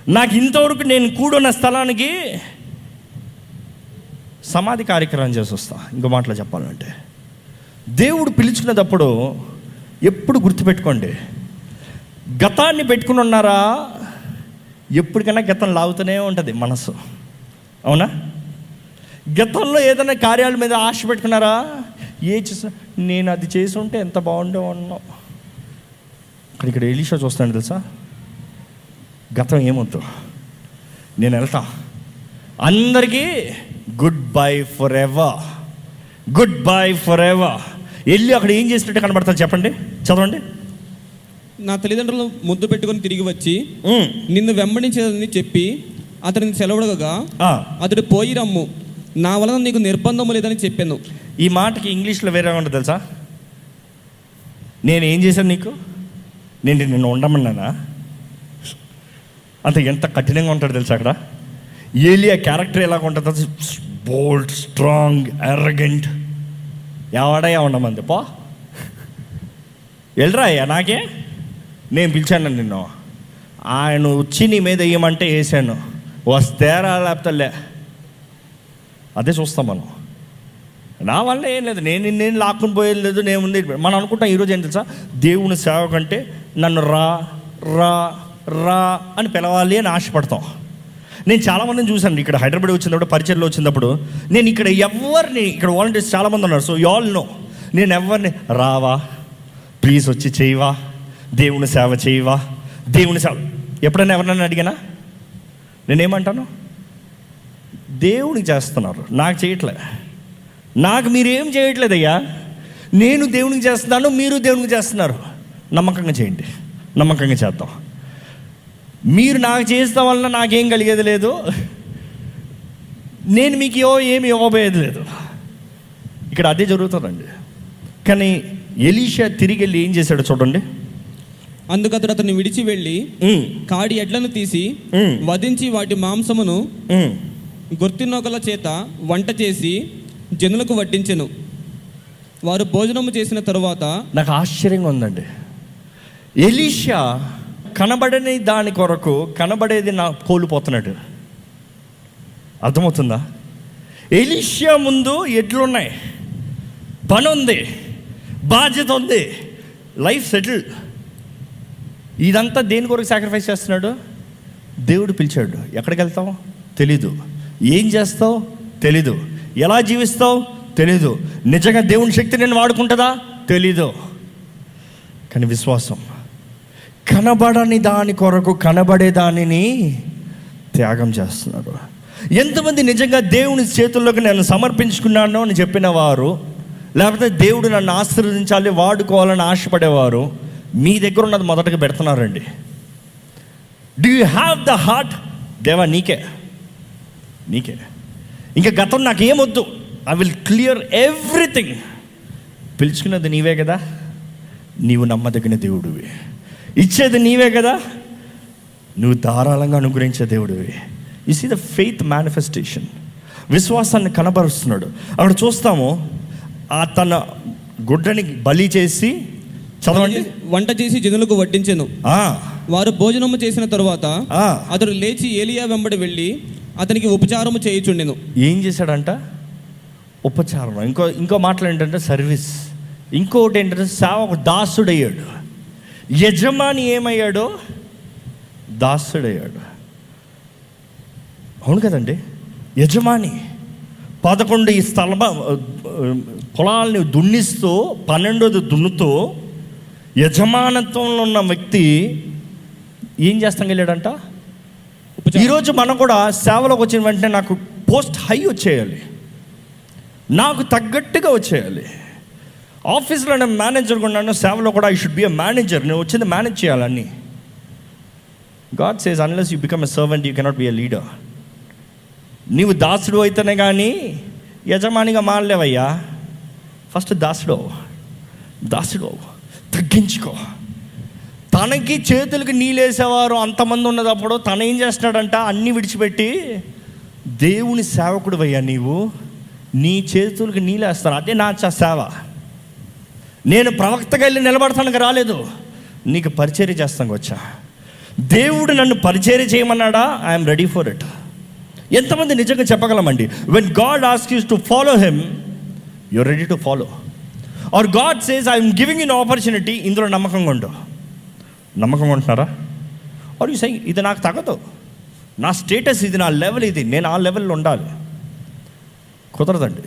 నాకు ఇంతవరకు నేను కూడున్న స్థలానికి సమాధి కార్యక్రమం చేసి వస్తా. ఇంకో మాటలో చెప్పాలంటే. దేవుడు పిలుచుకునేటప్పుడు ఎప్పుడు గుర్తుపెట్టుకోండి. గతాన్ని పెట్టుకుని ఉన్నారా? ఎప్పటికైనా గతం లాగుతూనే ఉంటుంది మనసు. అవునా? గతంలో ఏదైనా కార్యాల మీద ఆశ పెట్టుకున్నారా? ఏ చేసిన నేను అది చేసి ఉంటే ఎంత బాగుండే ఉన్నావు ఇక్కడ ఎలీషా చూస్తాను తెలుసా? గతం ఏమొద్దు? నేను వెళ్తా. అందరికీ goodbye forever goodbye forever వెళ్ళి అక్కడ ఏం చేసినట్టు కనబడతారు చెప్పండి. చదవండి. నా తల్లిదండ్రులను ముద్దు పెట్టుకొని తిరిగి వచ్చి నిన్ను వెంబడించేదని చెప్పి అతనిని సెలవుడగా అతడు పోయి రమ్ము. నా వలన నీకు నిర్బంధం లేదని చెప్పాను. ఈ మాటకి ఇంగ్లీష్లో వేరే ఉంటుంది తెలుసా? నేను ఏం చేశాను నీకు? నేను నిన్ను ఉండమన్నానా? అంత ఎంత కఠినంగా ఉంటాడు తెలుసా అక్కడ? ఏలియా క్యారెక్టర్ ఎలాగ ఉంటుంది బోల్డ్ స్ట్రాంగ్ ఎర్రగెంట్. ఎవడయ్యా ఉండమంది? పో. వెళ్ళరా అయ్యా నాకే? నేను పిలిచాను నిన్ను. ఆయన వచ్చి నీ మీద వేయమంటే వేసాను వస్తేరా లేకపోతే అదే చూస్తాం మనం. నా వల్ల ఏం లేదు. నేను నేను లాక్కుని పోయేది లేదు. నేను ఉంది మనం అనుకుంటాం ఈరోజు ఏం తెలుసా? దేవుని సేవ కంటే నన్ను రా రా రా అని పిలవాలి అని ఆశపడతాం. నేను చాలామందిని చూశాను. ఇక్కడ హైదరాబాద్ వచ్చినప్పుడు పరిచయలో వచ్చినప్పుడు నేను ఇక్కడ ఎవరిని ఇక్కడ వాలంటీర్స్ చాలామంది ఉన్నారు. సో యాల్ ఆల్ నో నేను ఎవరిని? రావా. ప్లీజ్ వచ్చి చేయవా. దేవుని సేవ చేయవా. దేవుని సేవ. ఎప్పుడైనా ఎవరినైనా అడిగానా? నేనేమంటాను? దేవునికి చేస్తున్నారు. నాకు చేయట్లే. నాకు మీరేం చేయట్లేదయ్యా? నేను దేవునికి చేస్తున్నాను మీరు దేవునికి చేస్తున్నారు. నమ్మకంగా చేయండి. నమ్మకంగా చేద్దాం. మీరు నాకు చేస్తాం వల్ల నాకేం కలిగేది లేదు. నేను మీకు ఇవ్వ ఏమి ఇవ్వబోయేది లేదు. ఇక్కడ అదే జరుగుతుందండి. కానీ ఎలీషా తిరిగి వెళ్ళి ఏం చేశాడో చూడండి. అందుకు అతడు అతన్ని విడిచి వెళ్ళి కాడి ఎడ్లను తీసి వధించి వాటి మాంసమును. గుర్తినొకల చేత వంట చేసి జనులకు వడ్డించెను. వారు భోజనము చేసిన తరువాత నాకు ఆశ్చర్యంగా ఉందండి. ఎలీషా కనబడని దాని కొరకు కనబడేది నా కోల్పోతున్నాడు అర్థమవుతుందా? ఎలీషియా ముందు ఎడ్లున్నాయి. పని ఉంది. బాధ్యత ఉంది. Life settle. ఇదంతా దేని కొరకు సాక్రిఫైస్ చేస్తున్నాడు? దేవుడు పిలిచాడు. ఎక్కడికి వెళ్తావు? తెలీదు. ఏం చేస్తావు? తెలీదు. ఎలా జీవిస్తావు? తెలీదు. నిజంగా దేవుని శక్తి నేను వాడుకుంటుందా? తెలీదు. కానీ విశ్వాసం. కనబడని దాని కొరకు కనబడే దానిని త్యాగం చేస్తున్నారు. ఎంతమంది నిజంగా దేవుని చేతుల్లోకి నేను సమర్పించుకున్నాను అని చెప్పిన వారు లేకపోతే దేవుడు నన్ను ఆశీర్వదించాలి వాడుకోవాలని ఆశపడేవారు మీ దగ్గర ఉన్నది మొదటగా పెడుతున్నారండి. Do you have the heart దేవా నీకే. నీకే. ఇంకా గతం నాకేమొద్దు. ఐ విల్ క్లియర్ ఎవ్రీథింగ్ పిలుచుకున్నది నీవే కదా. నీవు నమ్మదగిన దేవుడివి. ఇచ్చేది నీవే కదా. నువ్వు ధారాళంగా అనుగ్రహించే దేవుడివి. You see the faith manifestation విశ్వాసాన్ని కనబరుస్తున్నాడు. అక్కడ చూస్తాము ఆ తన గుడ్డని బలి చేసి చదవండి. వంట చేసి జనులకు వడ్డించెను. వారు భోజనము చేసిన తరువాత. అతడు లేచి ఏలియా వెంబడి వెళ్ళి అతనికి ఉపచారము చేయుచుండెను. ఏం చేశాడంట? ఉపచారం ఇంకో ఇంకో మాటలు ఏంటంటే సర్వీస్. ఇంకోటి ఏంటంటే సేవకు దాసుడయ్యాడు. యజమాని ఏమయ్యాడో? దాసుడయ్యాడు. అవును కదండి. యజమాని పదకొండు ఈ స్థల పొలాల్ని దున్నిస్తూ పన్నెండోది దున్నుతూ యజమానత్వంలో ఉన్న వ్యక్తి ఏం చేస్తాం వెళ్ళాడంట ఈరోజు మనం కూడా సేవలోకి వచ్చిన వెంటనే నాకు పోస్ట్ హై వచ్చేయాలి. నాకు తగ్గట్టుగా వచ్చేయాలి. ఆఫీస్లో నేను మేనేజర్ ఉన్నాను సేవలో కూడా I should be a manager నేను వచ్చింది మేనేజ్ చేయాలని God says unless you become a servant you cannot be a leader నీవు దాసుడు అయితేనే కానీ యజమానిగా మారలేవయ్యా. ఫస్ట్ దాసుడు దాసుడు తగ్గించుకో. తనకి చేతులకి నీళ్ళేసేవారు అంతమంది ఉన్నదప్పుడు తను ఏం చేస్తున్నాడంట? అన్నీ విడిచిపెట్టి దేవుని సేవకుడు అయ్యా నీవు నీ చేతులకి నీళ్ళేస్తాను. అదే నా చ- సేవ. నేను ప్రవక్తగా వెళ్ళి నిలబడతానికి రాలేదు. నీకు పరిచర్య చేస్తానికి వచ్చా. దేవుడు నన్ను పరిచర్య చేయమన్నాడా? ఐఎమ్ రెడీ ఫర్ ఇట్ ఎంతమంది నిజంగా చెప్పగలమండి? When God ask us to follow him you're ready to follow or God says I'm giving an opportunity ఇందులో నమ్మకంగా ఉండు. నమ్మకంగా ఉంటున్నారా? ఆర్ యూ సై ఇది నాకు తగదు. నా స్టేటస్ ఇది నా లెవెల్ ఇది. నేను ఆ లెవెల్లో ఉండాలి. కుదరదండి.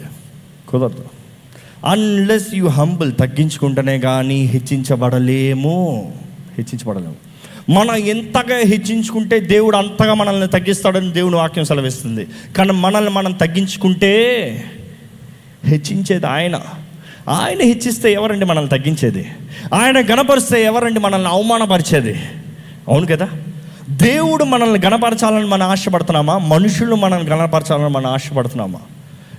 కుదరదు. అన్లెస్ యూ హంబుల్ తగ్గించుకుంటేనే కానీ హెచ్చించబడలేము. హెచ్చించబడలేము. మనం ఎంతగా హెచ్చించుకుంటే దేవుడు అంతగా మనల్ని తగ్గిస్తాడని దేవుని వాక్యం సెలవిస్తుంది. కానీ మనల్ని మనం తగ్గించుకుంటే హెచ్చించేది ఆయన. ఆయన హెచ్చిస్తే ఎవరండి మనల్ని తగ్గించేది? ఆయన గణపరిస్తే ఎవరండి మనల్ని అవమానపరిచేది? అవును కదా? దేవుడు మనల్ని గణపరచాలని మనం ఆశపడుతున్నామా? మనుషులు మనల్ని గణపరచాలని మనం ఆశపడుతున్నామా?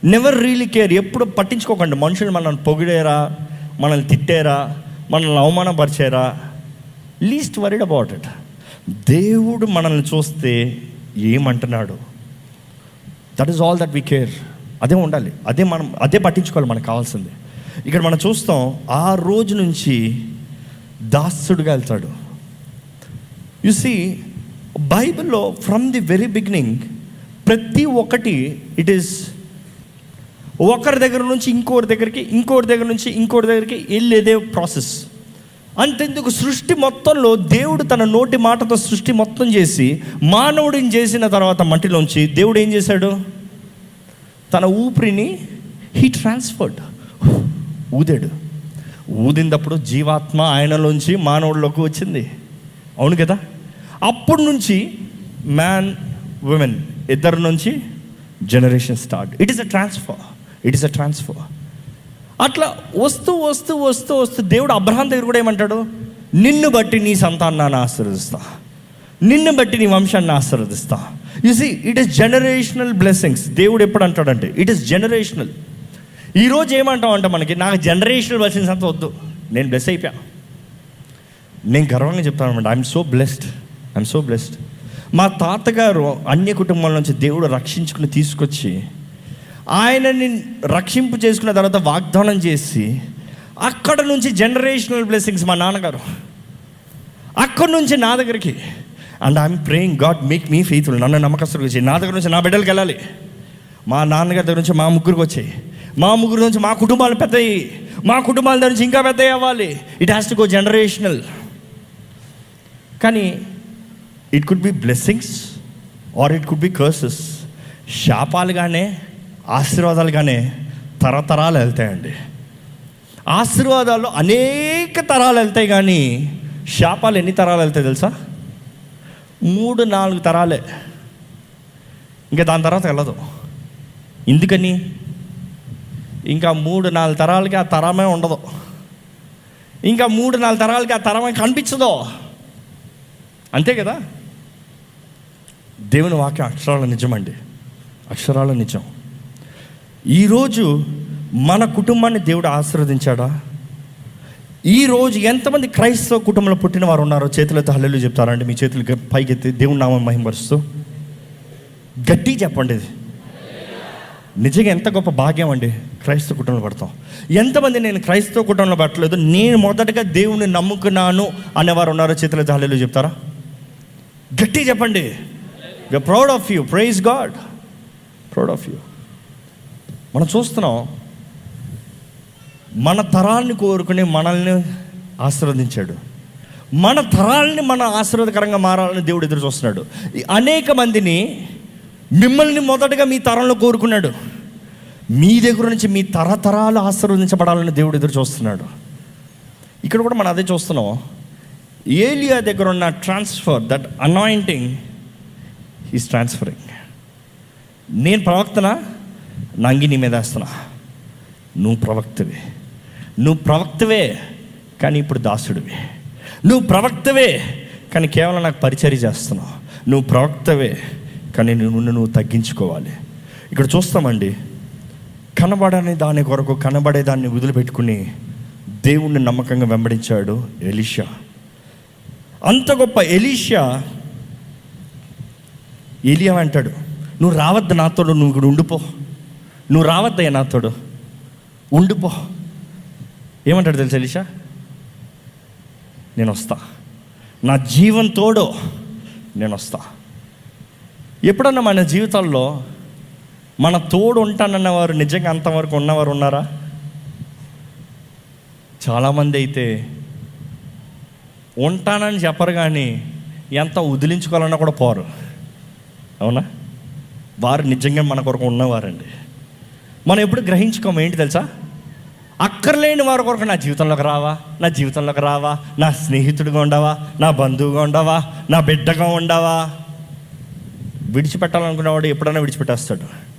నెవర్ రియలీ కేర్ ఎప్పుడు పట్టించుకోకండి. మనుషులు మనల్ని పొగిడేరా? మనల్ని తిట్టారా? మనల్ని అవమానపరిచారా? లీస్ట్ వరీడ్ అబౌట్ ఇట్ దేవుడు మనల్ని చూస్తే ఏమంటున్నాడు? That is all that we care అదే ఉండాలి. అదే మనం అదే పట్టించుకోవాలి మనకు కావాల్సింది. ఇక్కడ మనం చూస్తాం ఆ రోజు నుంచి దాసుడుగా వెళ్తాడు. యు సీ బైబిల్లో ఫ్రమ్ ది వెరీ బిగినింగ్ ప్రతి ఒక్కటి ఇట్ ఈస్ ఒకరి దగ్గర నుంచి ఇంకోటి దగ్గరికి ఇంకోటి దగ్గర నుంచి ఇంకోటి దగ్గరికి వెళ్ళేదే ప్రాసెస్ అంతెందుకు సృష్టి మొత్తంలో దేవుడు తన నోటి మాటతో సృష్టి మొత్తం చేసి మానవుడిని చేసిన తర్వాత మట్టిలోంచి దేవుడు ఏం చేశాడు? తన ఊపిరిని హీ ట్రాన్స్ఫర్డ్ ఊదాడు. ఊదినప్పుడు జీవాత్మ ఆయనలోంచి మానవుడిలోకి వచ్చింది. అవును కదా? అప్పటి నుంచి మ్యాన్ ఉమెన్ ఇద్దరి నుంచి generation start it is a transfer it is a transfer అట్లా వస్తూ వస్తూ వస్తూ వస్తూ దేవుడు అబ్రహాం దగ్గర కూడా ఏమంటాడు? నిన్ను బట్టి నీ సంతానాన్ని ఆశీర్వదిస్తా. నిన్ను బట్టి నీ వంశాన్ని ఆశీర్వదిస్తా. You see it is generational blessings దేవుడు ఎప్పుడు అంటాడంటే ఇట్ ఇస్ జనరేషనల్ ఈరోజు ఏమంటాం అంటే మనకి నాకు జనరేషనల్ బ్లెస్సింగ్స్ అంత వద్దు. నేను బ్లెస్ అయిపోయా నేను గర్వంగా చెప్తాను అనమాట I'm so blessed I'm so blessed మా తాతగారు అన్య కుటుంబాల నుంచి దేవుడు రక్షించుకుని తీసుకొచ్చి ఆయనని రక్షింపు చేసుకున్న తర్వాత వాగ్దానం చేసి అక్కడ నుంచి జనరేషనల్ బ్లెస్సింగ్స్ మా నాన్నగారు. అక్కడ నుంచి నా దగ్గరికి. And I'm praying God make me faithful నన్ను నమ్మకస్తులకు వచ్చి నా దగ్గర నుంచి నా బిడ్డలకి వెళ్ళాలి. మా నాన్నగారి దగ్గర నుంచి మా ముగ్గురికి వచ్చాయి. మా ముగ్గురు నుంచి మా కుటుంబాలు పెద్దయి మా కుటుంబాల నుంచి ఇంకా పెద్ద అవ్వాలి. It has to go generational కానీ it could be blessings or it could be curses శాపాలుగానే ఆశీర్వాదాలుగానే తరతరాలు వెళ్తాయండి. ఆశీర్వాదాలు అనేక తరాలు వెళ్తాయి కానీ శాపాలు ఎన్ని తరాలు వెళ్తాయి తెలుసా? మూడు నాలుగు తరాలే. ఇంకా దాని తర్వాత వెళ్ళదు. ఎందుకని? ఇంకా మూడు నాలుగు తరాలకి ఆ తరమే ఉండదు. ఇంకా మూడు నాలుగు తరాలకి ఆ తరమే కనిపించదో. అంతే కదా? దేవుని వాక్యం అక్షరాల నిజమండి అక్షరాల నిజం. ఈరోజు మన కుటుంబాన్ని దేవుడు ఆశీర్వదించాడా? ఈరోజు ఎంతమంది క్రైస్తవ కుటుంబంలో పుట్టిన వారు ఉన్నారో చేతులతో హల్లెలు చెప్తారండి. మీ చేతులు పైకెత్తి దేవుని నామం మహిమరుస్తూ గట్టి చెప్పండి ఇది. నిజంగా ఎంత గొప్ప భాగ్యం అండి. క్రైస్తవ కుటుంబంలో పడతాం. ఎంతమంది నేను క్రైస్తవ కుటుంబంలో పడలేదు నేను మొదటగా దేవుని నమ్ముకున్నాను అనేవారు ఉన్నారో? చేతుల హల్లెలు చెప్తారా? గట్టి చెప్పండి. Proud of you praise God proud of you మనం చూస్తున్నాం మన తరాన్ని కోరుకుని మనల్ని ఆశీర్వదించాడు. మన తరాల్ని మన ఆశీర్వాదకరంగా మారాలని దేవుడు ఎదురు చూస్తున్నాడు. అనేక మందిని మిమ్మల్ని మొదటగా మీ తరంలో కోరుకున్నాడు. మీ దగ్గర నుంచి మీ తరతరాలు ఆశీర్వదించబడాలని దేవుడు ఎదురు చూస్తున్నాడు. ఇక్కడ కూడా మనం అదే చూస్తున్నాం. ఏలియా దగ్గర ఉన్న transfer that anointing is transferring నేను ప్రవక్తన? నంగి నీ మీద వేస్తున్నా. నువ్వు ప్రవక్తవే. నువ్వు ప్రవక్తవే కానీ ఇప్పుడు దాసుడివి. నువ్వు ప్రవక్తవే కానీ కేవలం నాకు పరిచర్య చేస్తున్నావు. నువ్వు ప్రవక్తవే కానీ నువ్వు నువ్వు తగ్గించుకోవాలి. ఇక్కడ చూస్తామండి. కనబడని దాని కొరకు కనబడే దాన్ని వదిలిపెట్టుకుని దేవుణ్ణి నమ్మకంగా వెంబడించాడు ఎలీషా. అంత గొప్ప ఎలీషా ఎలియా అంటాడు నువ్వు రావద్దు నాతోడు నువ్వు ఇక్కడ ఉండిపో. నువ్వు రావద్దయ్య నాతోడు ఉండిపో. ఏమంటాడు తెలుసు ఎలీషా? నేను వస్తా. నా జీవంతోడు నేను వస్తా. ఎప్పుడన్నా మన జీవితాల్లో మన తోడు ఉంటానన్న వారు నిజంగా అంతవరకు ఉన్నవారు ఉన్నారా? చాలామంది అయితే ఉంటానని చెప్పరు కానీ ఎంత వదిలించుకోవాలన్నా కూడా పోరు. అవునా? వారు నిజంగా మన కొరకు ఉన్నవారండి. మనం ఎప్పుడు గ్రహించుకోము ఏంటి తెలుసా? అక్కర్లేని వారి కొరకు నా జీవితంలోకి రావా నా జీవితంలోకి రావా నా స్నేహితుడిగా ఉండవా నా బంధువుగా ఉండవా నా బిడ్డగా ఉండవా? విడిచిపెట్టాలనుకునేవాడు ఎప్పుడైనా విడిచిపెట్టేస్తాడు.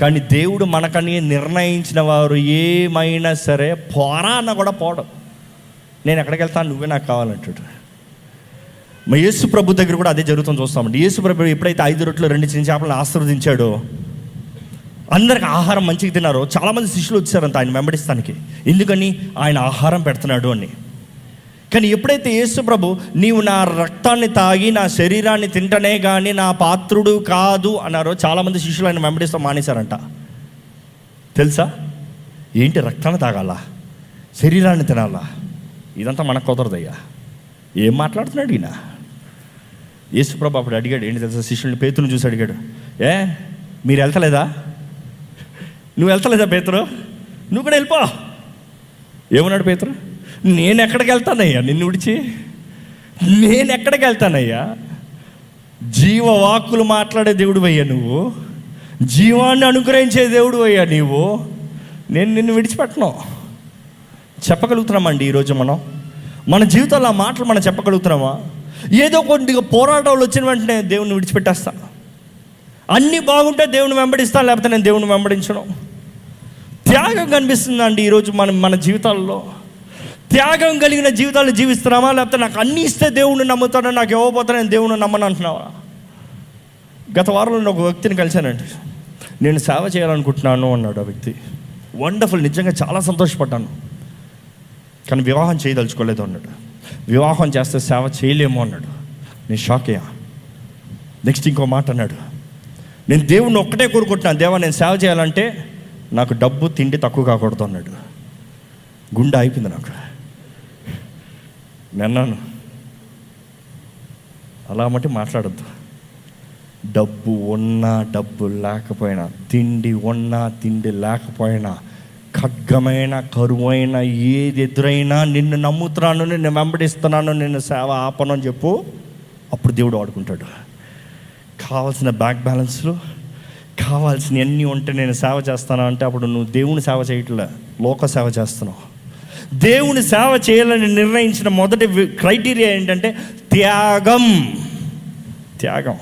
కానీ దేవుడు మనకని నిర్ణయించిన వారు ఏమైనా సరే పోరా అన్న కూడా పోవడం నేను ఎక్కడికి వెళ్తాను? నువ్వే నాకు కావాలంటాడు. మా యేసు ప్రభు దగ్గర కూడా అదే జరుగుతుంది చూస్తామండి యేసు ప్రభు ఎప్పుడైతే ఐదు రొట్లు రెండు చిన్న చేపలను ఆశీర్వదించాడో అందరికి ఆహారం మంచిగా తిన్నారో. చాలామంది శిష్యులు వచ్చారంట ఆయన వెంబడిస్తానికి. ఎందుకని? ఆయన ఆహారం పెడుతున్నాడు అని. కానీ ఎప్పుడైతే యేసు ప్రభు నీవు నా రక్తాన్ని తాగి నా శరీరాన్ని తింటనే కానీ నా పాత్రుడు కాదు అన్నారో చాలామంది శిష్యులు ఆయన వెంబడిస్తూ మానేశారంట. తెలుసా? ఏంటి రక్తాన్ని తాగాలా? శరీరాన్ని తినాలా? ఇదంతా మనకు కుదరదయ్యా. ఏం మాట్లాడుతున్నాడు ఈయన? యేసుప్రభు అప్పుడు అడిగాడు ఏంటి తెలుసా? శిష్యుల్ని పేతును చూసి అడిగాడు ఏ మీరు వెళ్తలేదా? నువ్వు వెళ్తలేదా పేతురు? నువ్వు కూడా వెళ్ళిపో. ఏమన్నాడు పేతురు? నేను ఎక్కడికి వెళ్తానయ్యా? నిన్ను విడిచి? నేను ఎక్కడికి వెళ్తానయ్యా? జీవవాక్కులు మాట్లాడే దేవుడు అయ్యా నువ్వు. జీవాన్ని అనుగ్రహించే దేవుడు అయ్యా నీవు. నేను నిన్ను విడిచిపెట్టను. చెప్పగలుగుతున్నామండి ఈరోజు మనం? మన జీవితంలో ఆ మాటలు మనం చెప్పగలుగుతున్నామా? ఏదో కొద్దిగా పోరాటాలు వచ్చిన వెంటనే దేవుని విడిచిపెట్టేస్తా. అన్నీ బాగుంటే దేవుని వెంబడిస్తా లేకపోతే నేను దేవుని వెంబడించను. త్యాగం కనిపిస్తుందండి ఈరోజు మన మన జీవితాల్లో. త్యాగం కలిగిన జీవితాలు జీవిస్తున్నామా లేకపోతే నాకు అన్నీ ఇస్తే దేవుణ్ణి నమ్ముతాను నాకు ఇవ్వబోతాను నేను దేవుణ్ణి నమ్మను అంటున్నావా? గత వారంలో నేను ఒక వ్యక్తిని కలిశానండి. నేను సేవ చేయాలనుకుంటున్నాను అన్నాడు ఆ వ్యక్తి. వండర్ఫుల్ నిజంగా చాలా సంతోషపడ్డాను. కానీ వివాహం చేయదలుచుకోలేదు అన్నాడు. వివాహం చేస్తే సేవ చేయలేము అన్నాడు. నేను షాక్ అయ్యా. నెక్స్ట్ ఇంకో మాట అన్నాడు. నేను దేవుణ్ణి ఒక్కటే కోరుకుంటున్నాను. దేవా నేను సేవ చేయాలంటే నాకు డబ్బు తిండి తక్కువ కాకూడదు అన్నాడు. గుండె అయిపోయింది నాకు. నిన్నాను అలా మట్టి మాట్లాడద్దు. డబ్బు ఉన్నా డబ్బు లేకపోయినా తిండి ఉన్నా తిండి లేకపోయినా ఖడ్గమైన కరువైన ఏది ఎదురైనా నిన్ను నమ్ముతున్నాను నిన్ను వెంబడిస్తున్నాను నిన్ను సేవ ఆపను అని చెప్పు. అప్పుడు దేవుడు ఆడుకుంటాడు. కావాల్సిన బ్యాంక్ బ్యాలెన్స్లు కావాల్సిన అన్నీ ఉంటే నేను సేవ చేస్తాను అంటే అప్పుడు నువ్వు దేవుని సేవ చేయట్లే లోక సేవ చేస్తున్నావు. దేవుని సేవ చేయాలని నిర్ణయించిన మొదటి క్రైటీరియా ఏంటంటే త్యాగం. త్యాగం.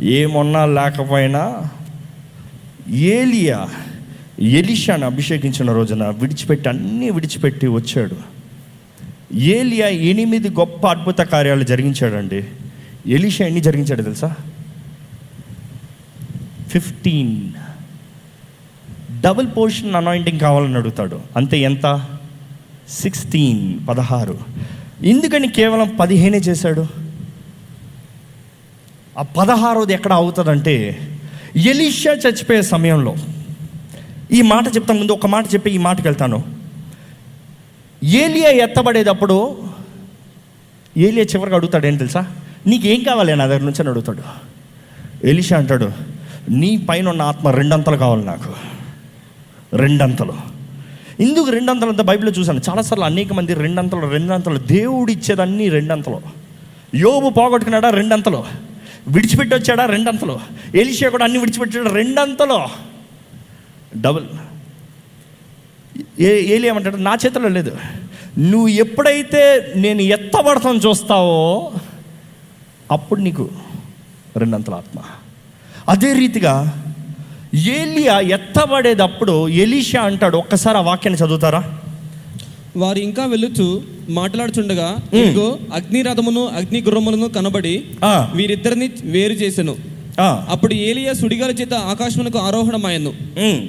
ఏమన్నా లేకపోయినా ఏలియా ఎలిషాను అభిషేకించిన రోజున విడిచిపెట్టి అన్నీ విడిచిపెట్టి వచ్చాడు. ఏలియా ఎనిమిది గొప్ప అద్భుత కార్యాలు జరిగించాడండి. ఎలిషా ఎన్ని జరిగించాడు తెలుసా? ఫిఫ్టీన్. డబుల్ పోర్షన్ అనాయింటింగ్ కావాలని అడుగుతాడు. అంతే ఎంత? సిక్స్టీన్ పదహారు. ఎందుకని కేవలం పదిహేనే చేశాడు? ఆ పదహారోది ఎక్కడ అవుతుందంటే ఎలిషా చచ్చిపోయే సమయంలో. ఈ మాట చెప్తాను ముందు ఒక మాట చెప్పి ఈ మాటకి వెళ్తాను. ఏలియా ఎత్తబడేటప్పుడు ఏలియా చివరికి అడుగుతాడు ఏం తెలుసా? నీకేం కావాలి? నా దగ్గర నుంచి అని అడుగుతాడు. ఎలిషా అంటాడు నీ పైన ఉన్న ఆత్మ రెండంతలు కావాలి నాకు. రెండంతలు. ఇందుకు రెండంతలు అంత బైబిల్లో చూశాను. చాలాసార్లు అనేక మంది రెండంతలు రెండంతలు దేవుడు ఇచ్చేదన్నీ రెండంతలు. యోబు పోగొట్టుకున్నాడా? రెండంతలు. విడిచిపెట్టి వచ్చాడా రెండంతలు. ఏలిషియా కూడా అన్ని విడిచిపెట్టాడు. రెండంతలు. డబుల్. ఏ ఏలి ఏమంటాడు? నా చేతిలో లేదు. నువ్వు ఎప్పుడైతే నేను ఎత్తబడతాను చూస్తావో అప్పుడు నీకు రెండంతల ఆత్మ. అదే రీతిగా ఏలియా ఎత్తబడేటప్పుడు ఎలీషా అంటాడు. ఒక్కసారి ఆ వాక్యాన్ని చదువుతారా? వారు ఇంకా వెళ్ళుచు మాట్లాడుచుండగా ఇదిగో అగ్ని రథమును అగ్ని గుర్రములను కనబడి ఆ, వీరిద్దరిని వేరు చేసెను. ఆ, అప్పుడు ఏలియా సుడిగాల చేత ఆకాశమునకు ఆరోహణమాయను.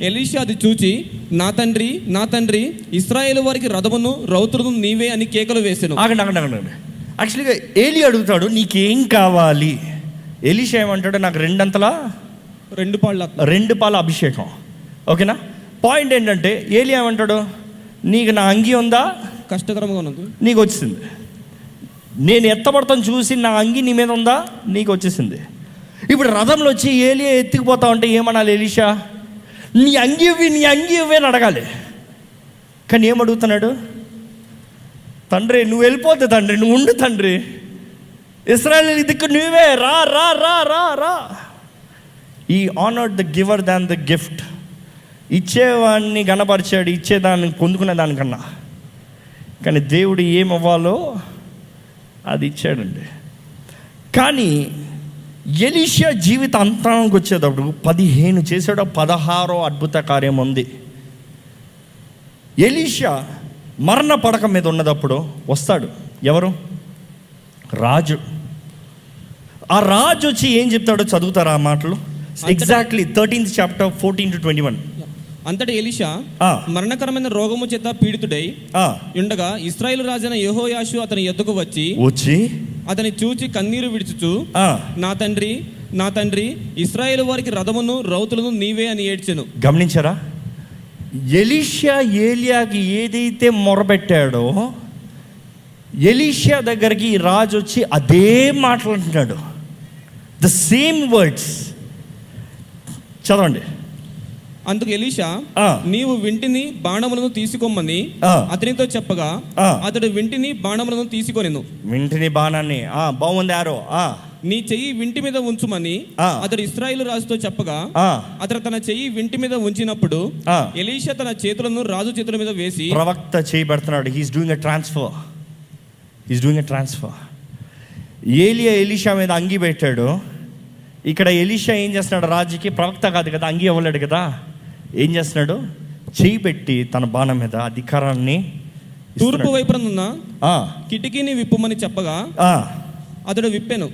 ఎలీషా అది చూచి నా తండ్రి నా తండ్రి ఇస్రాయేల్ వారికి రథమును రౌతులను నీవే అని కేకలు వేసెను. యాక్చువల్గా ఏలి అడుగుతాడు నీకేం కావాలి? ఎలీషా ఏమంటాడు నాకు రెండంతలా రెండు పాళ్ళ రెండు పాల అభిషేకం. ఓకేనా? పాయింట్ ఏంటంటే ఏలి ఏమంటాడు? నీకు నా అంగి ఉందా? కష్టకరంగా ఉన్నది. నీకు వచ్చింది నేను ఎత్తబడతాను చూసి నా అంగి నీ మీద ఉందా? నీకు వచ్చేసింది. ఇప్పుడు రథంలో వచ్చి ఏలియా ఎత్తుకుపోతా ఉంటే ఏమనాలి ఎలీషా? నీ అంగి ఇవ్వి నీ అంగి ఇవ్వి అని అడగాలి. కానీ ఏమడుగుతున్నాడు తండ్రి నువ్వు వెళ్ళిపోతే తండ్రి నువ్వు ఉండు తండ్రి. ఇస్రాయల్ దిక్కు నువ్వే రా రా రా రా రా. ఈ honoured the giver than the gift ఇచ్చేవాడిని గణపరిచాడు ఇచ్చేదాన్ని పొందుకునే దానికన్నా. కానీ దేవుడు ఏమవ్వాలో అది ఇచ్చాడండి. కానీ ఎలిషియా జీవిత అంతరానికి వచ్చేటప్పుడు పదిహేను చేసాడో పదహారో అద్భుత కార్యం ఉంది. ఎలీషా మరణ పడక మీద ఉన్నదప్పుడు వస్తాడు. ఎవరు? రాజు. ఆ రాజు వచ్చి ఏం చెప్తాడో చదువుతారా ఆ మాటలు? Exactly thirteenth chapter fourteen to twenty one అంతటి ఎలీషా. మరణకరమైన రోగము చేత పీడితుడై ఉండగా ఇస్రాయేల్ రాజైన యెహోయాషు అతని ఎద్దుకు వచ్చి వచ్చి అతని చూచి కన్నీరు విడుచుచు నా తండ్రి నా తండ్రి ఇస్రాయేల్ వారికి రథమును రౌతులను నీవే అని ఏడ్చెను. గమనించారా? ఎలీషా ఏలియాకి ఏదైతే మొరబెట్టాడో ఎలీషా దగ్గరికి రాజు వచ్చి అదే మాట్లాడుతున్నాడు ద సేమ్ వర్డ్స్ చదవండి అందుకు ఎలీషా. నీవు వింటిని బాణములను తీసుకోమని. అతనితో చెప్పగా. అతడు వింటిని బాణములను తీసుకొనెను వింటిని బాణాన్ని ఆ, బాగుంది ఆరో ఆ, నీ చెయ్యి వింటి మీద ఉంచుమని. అతడు ఇస్రాయేల్ రాజుతో చెప్పగా. అతడు తన చెయ్యి వింటి మీద ఉంచినప్పుడు. ఎలీషా తన చేతులను రాజు చేతుల మీద వేసి ప్రవక్త చేయబడుతున్నాడు he's doing a transfer he's doing a transfer ఏలియా ఎలీషా మీద అంగి పెట్టాడు ఇక్కడ ఎలీషా ఏం చేస్తున్నాడు? రాజుకి ప్రవక్త కాదు కదా అంగి ఇవ్వలేడు కదా. ఏం చేస్తున్నాడు? చేయి పెట్టి తన బాణం మీద అధికారాన్ని తూర్పు ఆ, కిటికీని విప్పుమని చెప్పగా అతడు విప్పెను.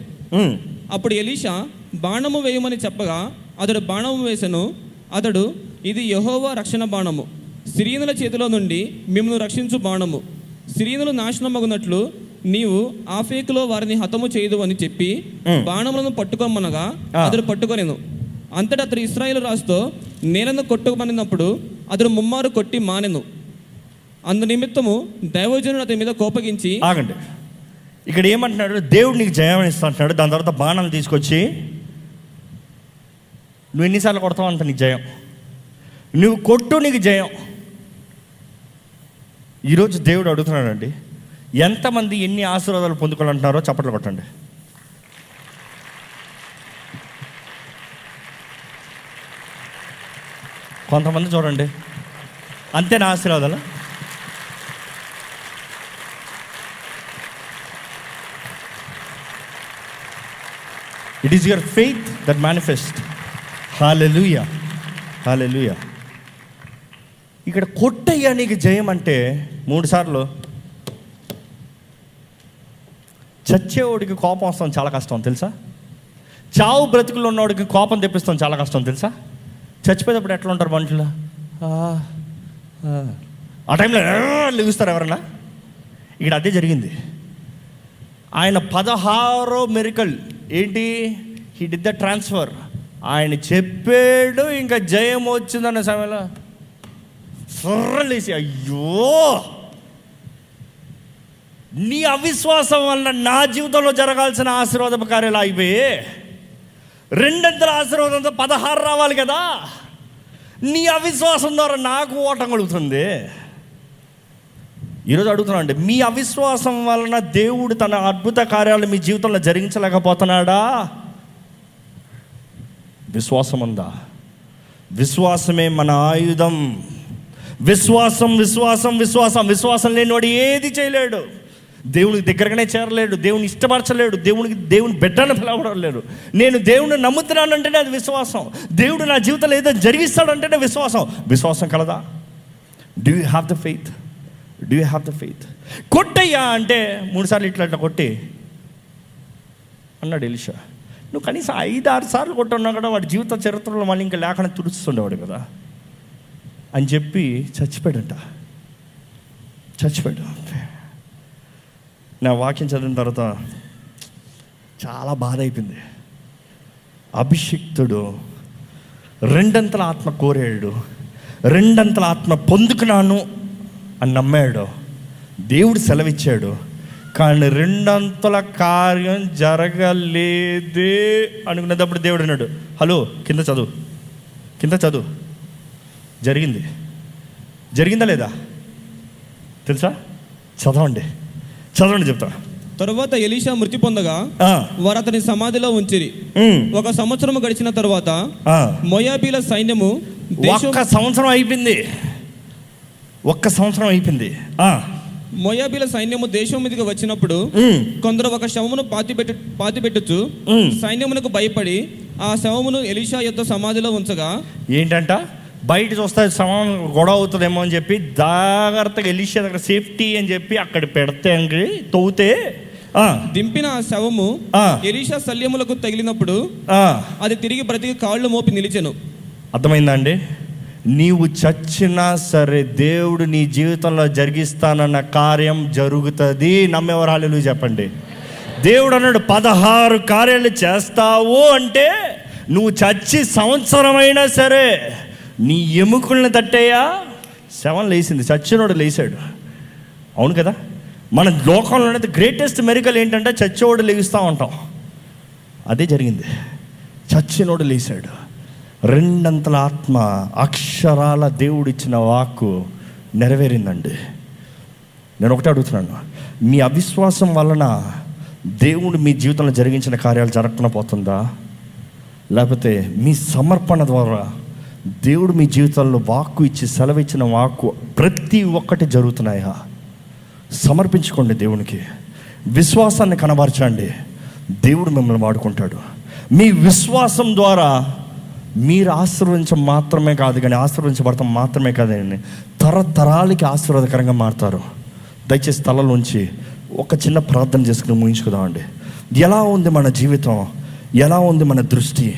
అప్పుడు ఎలీషా బాణము వేయమని చెప్పగా అతడు బాణము వేసెను. అతడు ఇది యెహోవా రక్షణ బాణము. సిరియనుల చేతిలో నుండి మిమ్మల్ని రక్షించు బాణము. సిరియనులు నాశనమగునట్లు నీవు ఆఫేకులో వారిని హతము చేయదు అని చెప్పి. బాణములను పట్టుకోమనగా. అతడు పట్టుకొనెను. అంతటా అతడు ఇస్రాయేల్ రాజుతో నేలను కొట్టుకోమనినప్పుడు అతడు ముమ్మారు కొట్టి మానెను. అందు నిమిత్తము దైవజనుడు అతని మీద కోపగించి ఆగండి. ఇక్కడ ఏమంటున్నాడు? దేవుడు నీకు జయం ఇస్తా అంటున్నాడు దాని తర్వాత బాణాలు తీసుకొచ్చి నువ్వు ఎన్నిసార్లు కొడతావు అంత నీకు జయం. నువ్వు కొట్టు నీకు జయం. ఈరోజు దేవుడు అడుగుతున్నాడండి. ఎంతమంది ఎన్ని ఆశీర్వాదాలు పొందుకోవాలంటున్నారో చప్పట్లు కొట్టండి. కొంతమంది చూడండి. అంతేనా ఆశీర్వాదాలు? It is your faith that manifest hallelujah hallelujah ఇక్కడ కొట్టయ్యా నీకు జయం అంటే మూడు సార్లు చచ్చేవాడికి కోపం వస్తాం చాలా కష్టం తెలుసా? చావు బ్రతుకులు ఉన్నవాడికి కోపం తెప్పిస్తాం చాలా కష్టం తెలుసా? చచ్చిపోయేటప్పుడు ఎట్లా ఉంటారు మనుషులు? ఆ, టైంలో లిగుస్తారు ఎవరన్నా? ఇక్కడ అదే జరిగింది. ఆయన పదహారో మెరికల్ ఏంటి? హీ డిడ్ ద ట్రాన్స్ఫర్ ఆయన చెప్పాడు ఇంకా జయం వచ్చిందన్న సమయంలో సొర్రలేసి అయ్యో! నీ అవిశ్వాసం వల్ల నా జీవితంలో జరగాల్సిన ఆశీర్వాద కార్యాలు అయిపోయి రెండంతల ఆశీర్వాదంతో పదహారు రావాలి కదా? నీ అవిశ్వాసం ద్వారా నాకు ఓటం కలుగుతుంది. ఈరోజు అడుగుతున్నా అండి మీ అవిశ్వాసం వలన దేవుడు తన అద్భుత కార్యాలు మీ జీవితంలో జరిగించలేకపోతున్నాడా? విశ్వాసం ఉందా? విశ్వాసమే మన ఆయుధం. విశ్వాసం విశ్వాసం విశ్వాసం విశ్వాసం లేనివాడు ఏది చేయలేడు. దేవునికి దగ్గరగానే చేరలేడు దేవుని ఇష్టపరచలేడు దేవునికి దేవుని బిడ్డను పిలవడలేడు. నేను దేవుని నమ్ముతున్నానంటేనే అది విశ్వాసం. దేవుడు నా జీవితంలో ఏదో జరిగిస్తాడంటేనే విశ్వాసం. విశ్వాసం కలదా? Do you have the faith do you have the faith కొట్టయ్యా అంటే మూడుసార్లు ఇట్లా ఇట్లా కొట్టి. అన్నాడు ఎలిషా నువ్వు కనీసం ఐదు ఆరు సార్లు కొట్టున్నా కూడా వాడి జీవిత చరిత్రలో మళ్ళీ ఇంకా లేకుండా తుడుస్తుండేవాడు కదా. అని చెప్పి చచ్చిపోయాడంట. చచ్చిపోయాడు. నా వాక్యం చదివిన తర్వాత చాలా బాధ అయిపోయింది. అభిషిక్తుడు రెండంతల ఆత్మ కోరాడు రెండంతల ఆత్మ పొందుకున్నాను అని నమ్మాడు. దేవుడు సెలవిచ్చాడు కానీ రెండంతల కార్యం జరగలేదే అనుకునేటప్పుడు దేవుడు అన్నాడు హలో కింద చదువు కింద చదువు. జరిగింది. జరిగిందా లేదా? తెలుసా? చదవండి. చదవండి చెప్తా. తరువాత ఎలీషా మృతి పొందగా వారు అతని సమాధిలో ఉంచిరి. ఒక సంవత్సరం గడిచిన తరువాత. మొయాబీల సైన్యము దేశం ఒక్క సంవత్సరం అయిపోయింది. ఒక్క సంవత్సరం అయిపోయింది. మొయాబీల సైన్యము దేశం మీదకి వచ్చినప్పుడు కొందరు ఒక శవమును పాతిపెట్టు పాతిపెట్టుచు ఉమ్. సైన్యమునకు భయపడి ఆ శవమును ఎలీషా యొక్క సమాధిలో ఉంచగా ఏంటంట? బయట చూస్తే సమం గొడవ అవుతుందేమో అని చెప్పి జాగ్రత్తగా ఎలిషా దగ్గర సేఫ్టీ అని చెప్పి అక్కడ పెడితే అంగి తవ్వుతే దింపిన ఆ శవము. ఎలీషా శల్యములకు తగిలినప్పుడు అది తిరిగి బ్రతికి కాళ్ళు మోపి నిలిచెను. అర్థమైందా అండి? నీవు చచ్చినా సరే దేవుడు నీ జీవితంలో జరిగిస్తానన్న కార్యం జరుగుతుంది. నమ్మేవారు హాలేలు చెప్పండి. దేవుడు అన్నాడు పదహారు కార్యాలు చేస్తావు అంటే నువ్వు చచ్చి సంవత్సరమైనా సరే నీ ఎముకల్ని తట్టేయా? శవం లేచింది చచ్చినోడు లేచాడు. అవును కదా? మన లోకంలో గ్రేటెస్ట్ మెరికల్ ఏంటంటే చచ్చేవాడు లేగిస్తూ ఉంటాం. అదే జరిగింది. చచ్చినోడు లేచాడు. రెండంతల ఆత్మ అక్షరాల దేవుడిచ్చిన వాక్కు నెరవేరిందండి. నేను ఒకటే అడుగుతున్నాను. మీ అవిశ్వాసం వలన దేవుడు మీ జీవితంలో జరిగించిన కార్యాలు జరగకుండా పోతుందా లేకపోతే మీ సమర్పణ ద్వారా దేవుడు మీ జీవితంలో వాక్కు ఇచ్చి సెలవిచ్చిన వాక్కు ప్రతి ఒక్కటి జరుగుతున్నాయా సమర్పించుకోండి దేవునికి. విశ్వాసాన్ని కనబరచండి. దేవుడు మిమ్మల్ని వాడుకుంటాడు. మీ విశ్వాసం ద్వారా మీరు ఆశీర్వదించడం మాత్రమే కాదు కానీ ఆశీర్వదించబడతాం మాత్రమే కాదండి తరతరాలకి ఆశీర్వాదకరంగా మారుతారు. దయచేసి తలలోంచి ఒక చిన్న ప్రార్థన చేసుకుని ముగించుకుందామండి. ఎలా ఉంది మన జీవితం? ఎలా ఉంది మన దృష్టి?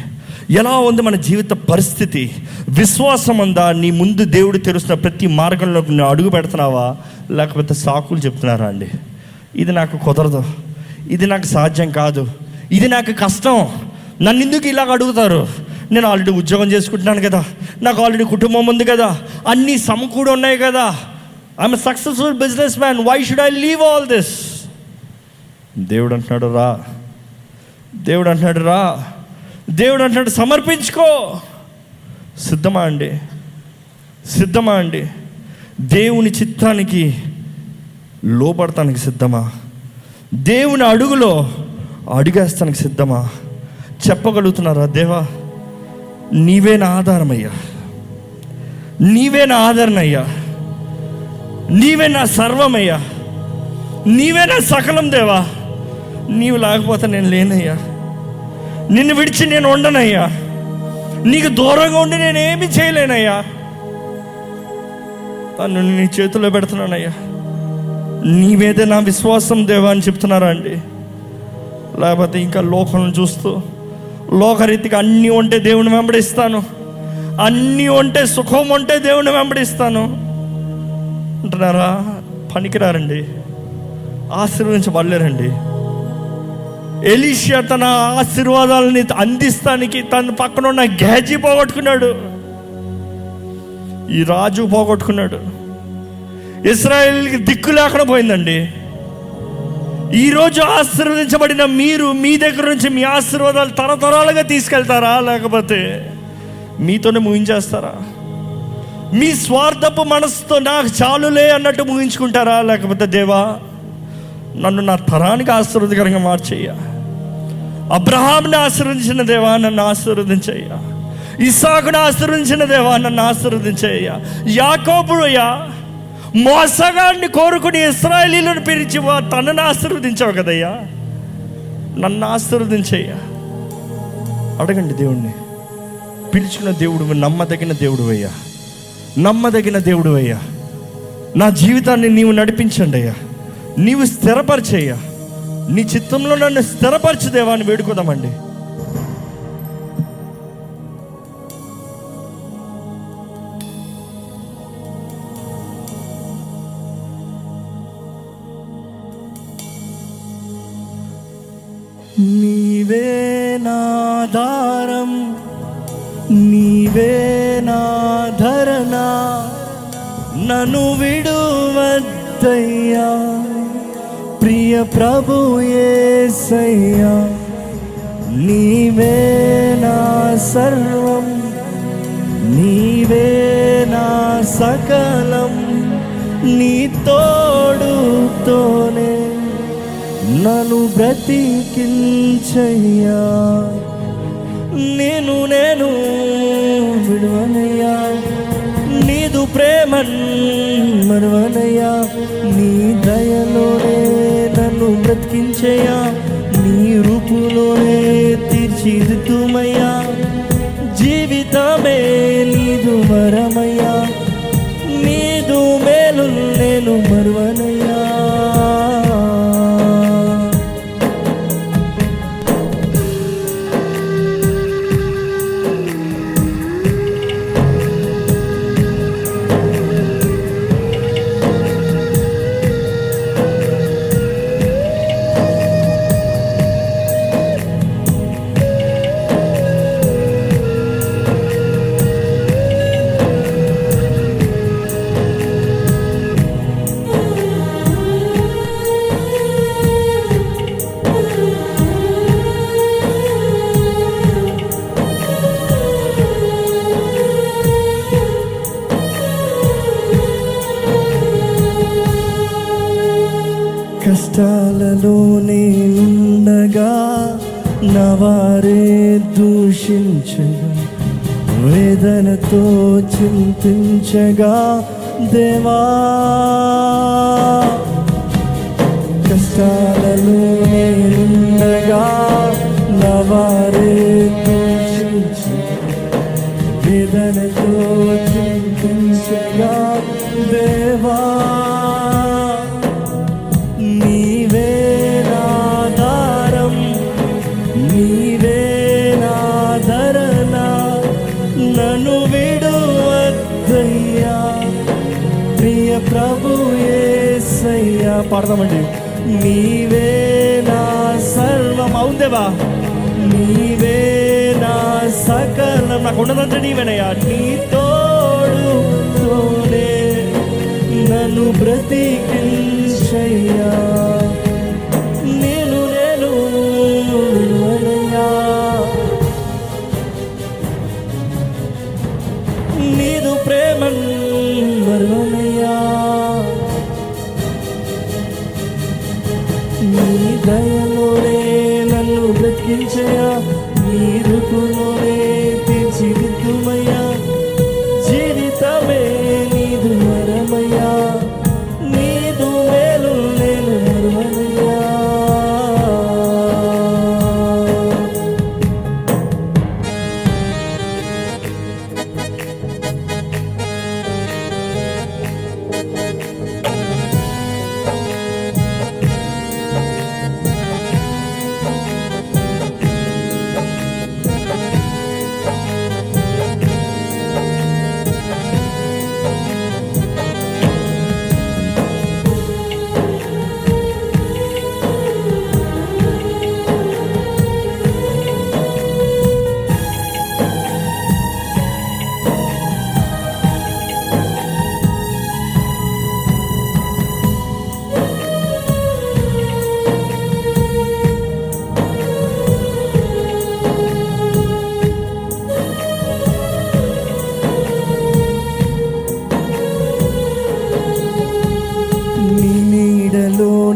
ఎలా ఉంది మన జీవిత పరిస్థితి? విశ్వాసం ఉందా నీ ముందు దేవుడు తెరుస్తున్న ప్రతి మార్గంలో నువ్వు అడుగు పెడుతున్నావా? లేకపోతే సాకులు చెప్తున్నారా అండి? ఇది నాకు కుదరదు. ఇది నాకు సాధ్యం కాదు. ఇది నాకు కష్టం. నన్ను ఎందుకు ఇలాగ అడుగుతారు? నేను ఆల్రెడీ ఉద్యోగం చేసుకుంటున్నాను కదా. నాకు ఆల్రెడీ కుటుంబం ఉంది కదా. అన్నీ సమకూడి ఉన్నాయి కదా. I'm successful business man why should I leave all this దేవుడు అంటున్నాడు రా. దేవుడు అంటున్నాడు రా. దేవుడు అంటున్నాడు సమర్పించుకో. సిద్ధమా అండి? సిద్ధమా అండి? దేవుని చిత్తానికి లోపడటానికి సిద్ధమా? దేవుని అడుగులో అడుగేస్తానికి సిద్ధమా? చెప్పగలుగుతున్నారా దేవా నీవే నా ఆధారమయ్యా. నీవే నా ఆదరణ అయ్యా నీవే నా సర్వమయ్యా. నీవే నా సకలం దేవా. నీవు లేకపోతే నేను లేనయ్యా. నిన్ను విడిచి నేను ఉండనయ్యా. నీకు దూరంగా ఉండి నేనేమి చేయలేనయ్యా. తను నీ చేతిలో పెడుతున్నానయ్యా. నీవేదే నా విశ్వాసం దేవా అని చెప్తున్నారా అండి? లేకపోతే ఇంకా లోకం చూస్తూ లోకరీతికి అన్నీ ఉంటే దేవుని వెంబడిస్తాను. అన్నీ ఉంటే సుఖం ఉంటే దేవుని వెంబడిస్తాను. అంటున్నారా? పనికిరారండి. ఆశీర్వదించబడలేరండి. ఎలీషియా తన ఆశీర్వాదాలని అందిస్తానికి తన పక్కన ఉన్న గ్యాజీ పోగొట్టుకున్నాడు. ఈ రాజు పోగొట్టుకున్నాడు. ఇస్రాయేల్కి దిక్కు లేకుండా పోయిందండి. ఈరోజు ఆశీర్వదించబడిన మీరు మీ దగ్గర నుంచి మీ ఆశీర్వాదాలు తరతరాలుగా తీసుకెళ్తారా? లేకపోతే మీతోనే ముగించేస్తారా? మీ స్వార్థపు మనసుతో నాకు చాలులే అన్నట్టు ముగించుకుంటారా? లేకపోతే దేవా నన్ను నా తరానికి ఆశీర్వదకరంగా మార్చేయ అబ్రహాంని ఆశీర్వదించిన దేవా నన్ను ఆశీర్వదించయ్యా. ఇసాకును ఆశీర్వదించిన దేవా నన్ను ఆశీర్వదించయ్యా. యాకోబుడయ్యా మోసగాడిని కోరుకుని ఇస్రాయలీలను పిలిచి వా- తనను ఆశీర్వదించావు కదయ్యా. నన్ను ఆశీర్వదించయ్యా. అడగండి దేవుణ్ణి. పిలిచిన దేవుడు నమ్మదగిన దేవుడు అయ్యా. నమ్మదగిన దేవుడు అయ్యా. నా జీవితాన్ని నీవు నడిపించండి అయ్యా. నీవు స్థిరపరిచయ్యా. నీ చిత్తంలో నన్ను స్థిరపరచు దేవాన్ని వేడుకుదామండి. నీవే నాధారం నీవే నాధరణ నన్ను విడువద్దయ్యా. ప్రియ ప్రభు యేసయ్యా నీవే నా సర్వం నీవే నా సకలం నీ తోడుతోనే నన్ను బ్రతికించయ్యా. నేను నేను విడవనయ్యా నీదు ప్రేమ మరవనయ్యా నీ దయలోనే బ్రతికించయా నీ రూపులోనే తీర్చిదిద్దుమయ్యా. జీవితమే నీదు వరమయ్యా. నీదు మేలు నేను మరువనయ్యా. వేదనతో చింతించగా దేవా కష్టాలలో నేనుండగా నా వారే వేదనతో చింతించగా దేవా నీవేనాధారం నీవేనాధరం నన్ను విడువద్దయ్యా. ప్రియ ప్రభు ఏసయ్యా. పాడదామండి. నీవే నా సర్వం. అవుందేవా నీవే నా సకలం. నాకు ఉన్నదంటే నీవేనయ్యా. నీ తోడు తోడే నన్ను బ్రతికించయ్యా.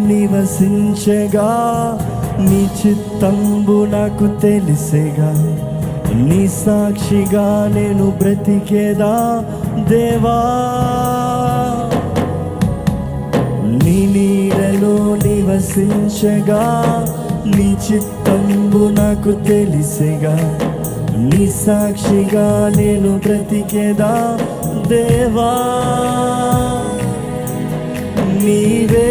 నివసించగా నీ చిత్తంబు నాకు తెలిసేగా. నీ సాక్షిగా నేను బ్రతికేదా దేవా? నీ నీడలో నివసించగా నీ చిత్తంబు నాకు తెలిసేగా. నీ సాక్షిగా నేను బ్రతికేదా దేవా? నీవే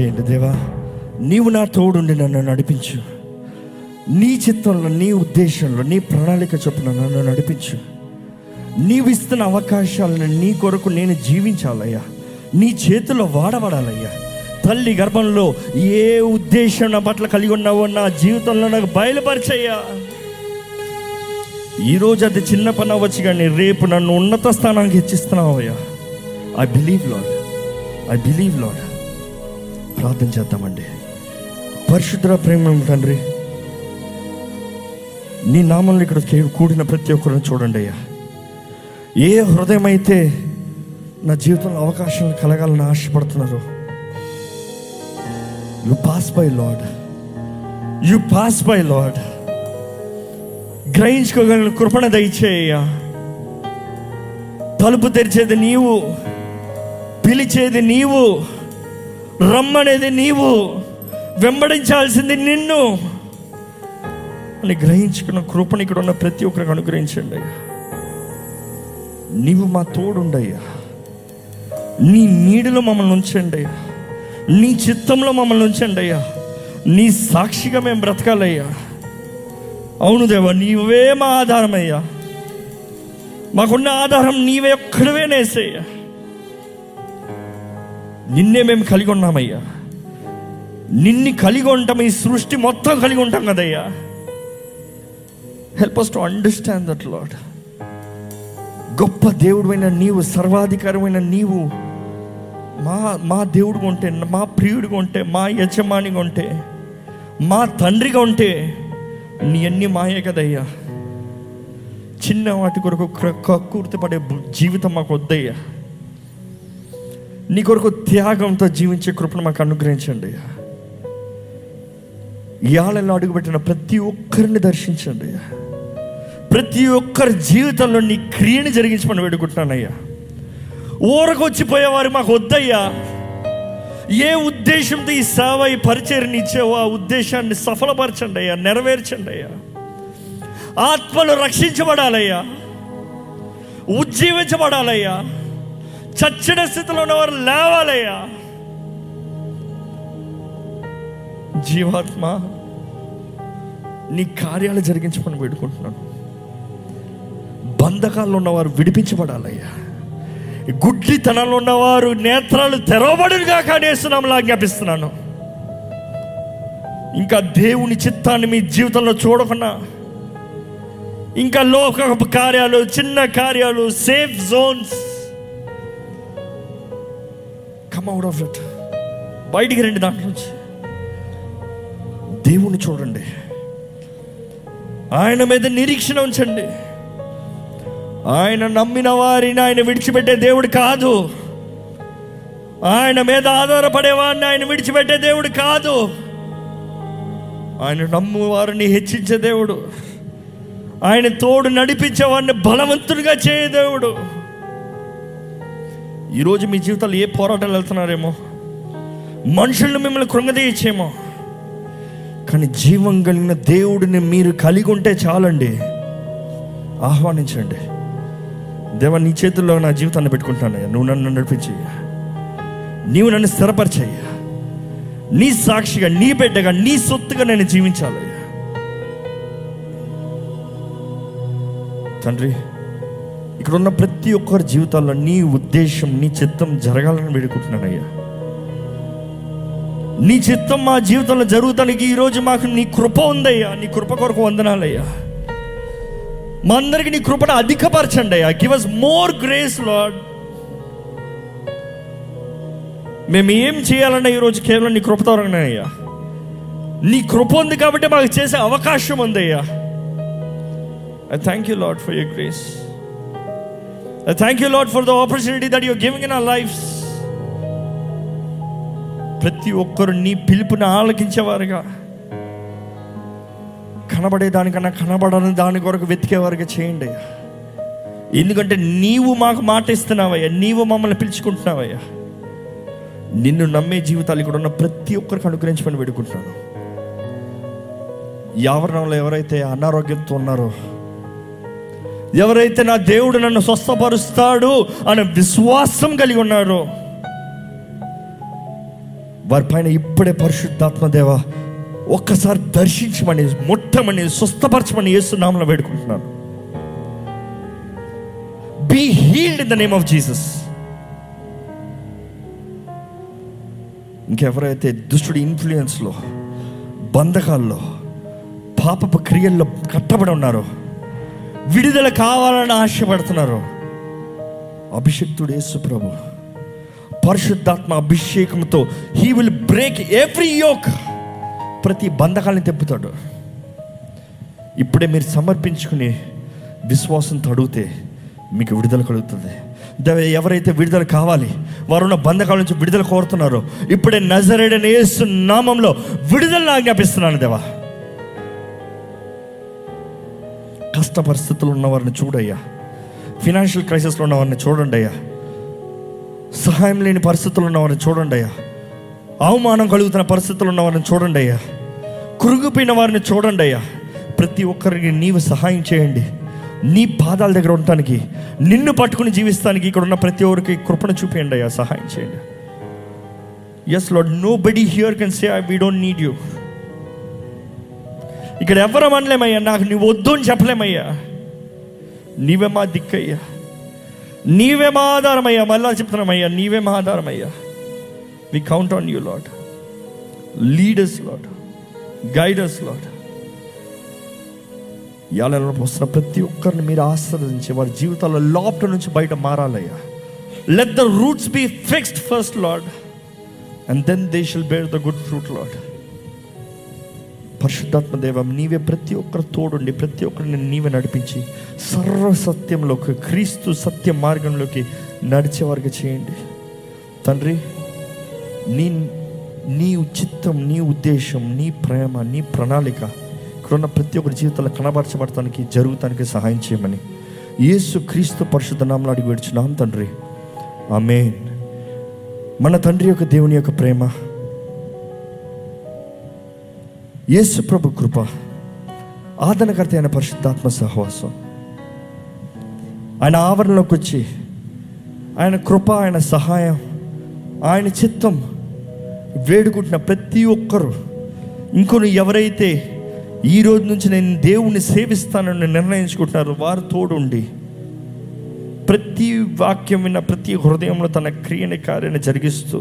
చేయండి దేవా. నీవు నా తోడుండి నన్ను నడిపించు. నీ చిత్తంలో నీ ఉద్దేశంలో నీ ప్రణాళిక చొప్పున నన్ను నడిపించు. నీవు ఇస్తున్న అవకాశాలను నీ కొరకు నేను జీవించాలయ్యా. నీ చేతిలో వాడబడాలయ్యా. తల్లి గర్భంలో ఏ ఉద్దేశం నా పట్ల కలిగి ఉన్నావో నా జీవితంలో నాకు బయలుపరిచయ్యా. ఈరోజు అది చిన్న పని అవ్వచ్చు కానీ రేపు నన్ను ఉన్నత స్థానానికి హెచ్చిస్తున్నావయ్యా. I believe Lord I believe Lord ప్రార్థన చేద్దామండి. పరిశుద్ధ ప్రేమ తండ్రి నీ నామంలో ఇక్కడ కూడిన ప్రతి ఒక్కరిని చూడండి అయ్యా. ఏ హృదయం అయితే నా జీవితంలో అవకాశాలు కలగాలని ఆశపడుతున్నారు you pass by Lord you pass by Lord గ్రహించుకోగలిగిన కృపణ దయచేయ్యా తలుపు తెరిచేది నీవు పిలిచేది నీవు రమ్మనేది నీవు. వెంబడించాల్సింది నిన్ను. అని గ్రహించుకున్న కృపను ఇక్కడ ఉన్న ప్రతి ఒక్కరికి అనుగ్రహించండి అయ్యా. నీవు మా తోడుండయ్యా నీ నీడలో మమ్మల్ని ఉంచండి అయ్యా. నీ చిత్తంలో మమ్మల్ని ఉంచండి అయ్యా. నీ సాక్షిగా మేము బ్రతకాలయ్యా. అవును దేవా నీవే మా ఆధారం అయ్యా మాకున్న ఆధారం నీవే ఒక్కడవేనేసయ్యా నిన్నే మేము కలిగి ఉన్నామయ్యా. నిన్ని కలిగి ఉంటాం ఈ సృష్టి మొత్తం కలిగి ఉంటాం కదయ్యా. Help us to understand that Lord గొప్ప దేవుడైన నీవు సర్వాధికారమైన నీవు మా మా దేవుడిగా ఉంటే మా ప్రియుడిగా ఉంటే మా యజమానిగా ఉంటే మా తండ్రిగా ఉంటే నీ అన్ని మాయే కదయ్యా. చిన్న వాటి కొరకు క్ర- పడే జీవితం మాకు వద్దయ్యా. నీ కొరకు త్యాగంతో జీవించే కృపను మాకు అనుగ్రహించండి ఇయాలలో అడుగుపెట్టిన ప్రతి ఒక్కరిని దర్శించండి ప్రతి ఒక్కరి జీవితంలో నీ క్రియని జరిగించమని వేడుకుంటున్నానయ్యా ఊరకొచ్చిపోయేవారు మాకు వద్దయ్యా. ఏ ఉద్దేశంతో ఈ సేవ ఈ పరిచయని ఇచ్చావో ఆ ఉద్దేశాన్ని సఫలపరచండి అయ్యా నెరవేర్చండి అయ్యా. ఆత్మలు రక్షించబడాలయ్యా. ఉజ్జీవించబడాలయ్యా. చచ్చిన స్థితిలో ఉన్నవారు లేవాలయ్యా. జీవాత్మ నీ కార్యాలు జరిగించమని వేడుకుంటున్నాను. బంధకాల్లో ఉన్నవారు విడిపించబడాలయ్యా. గుడ్డితనంలో ఉన్నవారు నేత్రాలు తెరవబడుగా కానేస్తున్నాంలా జ్ఞాపిస్తున్నాను ఇంకా దేవుని చిత్తాన్ని మీ జీవితంలో చూడకుండా ఇంకా లోక కార్యాలు చిన్న కార్యాలు safe zones come out of it బయటికి రండి దాంట్లో నుంచి దేవుణ్ణి చూడండి. ఆయన మీద నిరీక్షణ ఉంచండి. ఆయన నమ్మిన వారిని ఆయన విడిచిపెట్టే దేవుడు కాదు. ఆయన మీద ఆధారపడేవాడిని ఆయన విడిచిపెట్టే దేవుడు కాదు. ఆయన నమ్ము వారిని హెచ్చించే దేవుడు. ఆయన తోడు నడిపించే వారిని బలవంతుడిగా చేయే దేవుడు. ఈరోజు మీ జీవితాలు ఏ పోరాటాలు వెళ్తున్నారేమో? మనుషులను మిమ్మల్ని కృంగదీయచ్చేమో కానీ జీవం కలిగిన దేవుడిని మీరు కలిగి ఉంటే చాలండి. ఆహ్వానించండి. దేవా నీ చేతుల్లో నా జీవితాన్ని పెట్టుకుంటానయ్యా నువ్వు నన్ను నడిపించయ్యా నీవు నన్ను స్థిరపరిచేయ నీ సాక్షిగా నీ బిడ్డగా నీ సొత్తుగా నేను జీవించాలయ్యా తండ్రి ఇక్కడ ఉన్న ప్రతి ఒక్కరి జీవితాల్లో నీ ఉద్దేశం నీ చిత్తం జరగాలని వేడుకుంటున్నానయ్యా. నీ చిత్తం మా జీవితంలో జరుగుతానికి ఈరోజు మాకు నీ కృప ఉందయ్యా. నీ కృప కొరకు వందనాలయ్యా. మా అందరికి నీ కృపను అధికపరచండి అయ్యా. Give us more grace Lord మేము ఏం చేయాలన్నా ఈరోజు కేవలం నీ కృప అయ్యా. నీ కృప ఉంది కాబట్టి మాకు చేసే అవకాశం ఉంది I thank you Lord for your grace thank you Lord for the opportunity that your giving in our lifes ప్రతి ఒక్కరు నీ పిలుపుని ఆలకించేవారుగా. కనబడే దానికన్నా కనబడని దాని కొరకు వెతికేవారుగా చేయండి ఎందుకంటే నీవు మాకు మాట ఇస్తున్నావయ్యా. నీవు మమ్మల్ని పిలుచుకుంటున్నావయ్యా. నిన్ను నమ్మే జీవితాలు ఇక్కడ ఉన్న ప్రతి ఒక్కరికి అనుగ్రహించమని వేడుకుంటున్నాను. యావరణంలో ఎవరైతే అనారోగ్యంతో ఉన్నారో ఎవరైతే నా దేవుడు నన్ను స్వస్థపరుస్తాడు అనే విశ్వాసం కలిగి ఉన్నారో వారిపైన ఇప్పుడే పరిశుద్ధాత్మదేవ ఒక్కసారి దర్శించమని ముట్టమని స్వస్థపరచమని యేసునామలో వేడుకుంటున్నాను. Be healed in the name of Jesus ఇంకెవరైతే దుష్టుడి ఇన్ఫ్లుయెన్స్లో బంధకాల్లో పాపపు క్రియల్లో కట్టబడి ఉన్నారో విడుదల కావాలని ఆశపడుతున్నారు. అభిషక్తుడు యేసుప్రభు పరిశుద్ధాత్మ అభిషేకంతో he will break every yoke ప్రతి బంధకాలను తెప్పుతాడు ఇప్పుడే మీరు సమర్పించుకుని విశ్వాసంతో అడిగితే మీకు విడుదల కలుగుతుంది. ఎవరైతే విడుదల కావాలి వారున్న బంధకాల నుంచి విడుదల కోరుతున్నారో ఇప్పుడే నజరేడని యేసు నామంలో విడుదల ఆజ్ఞాపిస్తున్నాను దేవా. కష్ట పరిస్థితులు ఉన్నవారిని చూడయ్యా. ఫినాన్షియల్ క్రైసిస్లో ఉన్నవారిని చూడండి అయ్యా సహాయం లేని పరిస్థితులు ఉన్నవారిని చూడండి అయ్యా అవమానం కలుగుతున్న పరిస్థితులు ఉన్నవారిని చూడండి అయ్యా కురుగుపోయిన వారిని చూడండి అయ్యా ప్రతి ఒక్కరికి నీవు సహాయం చేయండి. నీ పాదాల దగ్గర ఉండటానికి నిన్ను పట్టుకుని జీవిస్తానికి ఇక్కడ ఉన్న ప్రతి ఒక్కరికి కృపణ చూపించండి అయ్యా. సహాయం చేయండి. Yes Lord nobody here can say I we don't need you ఇక్కడ ఎవరం అనలేమయ్యా? నాకు నువ్వు వద్దు అని చెప్పలేమయ్యా. నీవే మా దిక్కయ్యా. నీవే మా ఆధారమయ్యా. మళ్ళా చెప్తున్నామయ్యా నీవే మా ఆధారమయ్యా. We count on you Lord leaders Lord guiders Lord ఇవాళ వస్తున్న ప్రతి ఒక్కరిని మీరు ఆశ్రదించి వారి జీవితాల్లో లోపల నుంచి బయట మారాలయ్యా. Let the roots be fixed first Lord and then they shall bear the good fruit Lord పరిశుద్ధాత్మ దేవం నీవే ప్రతి ఒక్కరు తోడుండి ప్రతి ఒక్కరిని నీవే నడిపించి సర్వ సత్యంలోకి క్రీస్తు సత్య మార్గంలోకి నడిచేవారికి చేయండి. తండ్రి నీ నీ చిత్తం నీ ఉద్దేశం నీ ప్రేమ నీ ప్రణాళిక ఇక్కడున్న ప్రతి ఒక్కరి జీవితంలో కనబరచబడటానికి జరుగుతానికి సహాయం చేయమని యేసు క్రీస్తు పరిశుద్ధ నామలు అడిగి విడుచున్నాం తండ్రి. ఆమేన్. మన తండ్రి యొక్క దేవుని యొక్క ప్రేమ యేసు ప్రభు కృప ఆదరణకర్త అయిన పరిశుద్ధాత్మ సహవాసం ఆయన ఆవరణలోకి వచ్చి ఆయన కృప ఆయన సహాయం ఆయన చిత్తం వేడుకుంటున్న ప్రతి ఒక్కరు ఇంకొన్ని ఎవరైతే ఈ రోజు నుంచి నేను దేవుణ్ణి సేవిస్తానని నిర్ణయించుకుంటున్నారో వారు తోడుండి ప్రతి వాక్యం విన్న ప్రతి హృదయంలో తన క్రియని కార్యాన్ని జరిగిస్తూ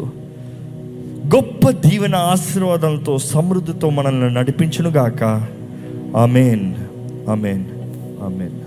గొప్ప దీవెన ఆశీర్వాదాలతో సమృద్ధితో మనల్ని నడిపించునుగాక. ఆమెన్. ఆమెన్. ఆమెన్.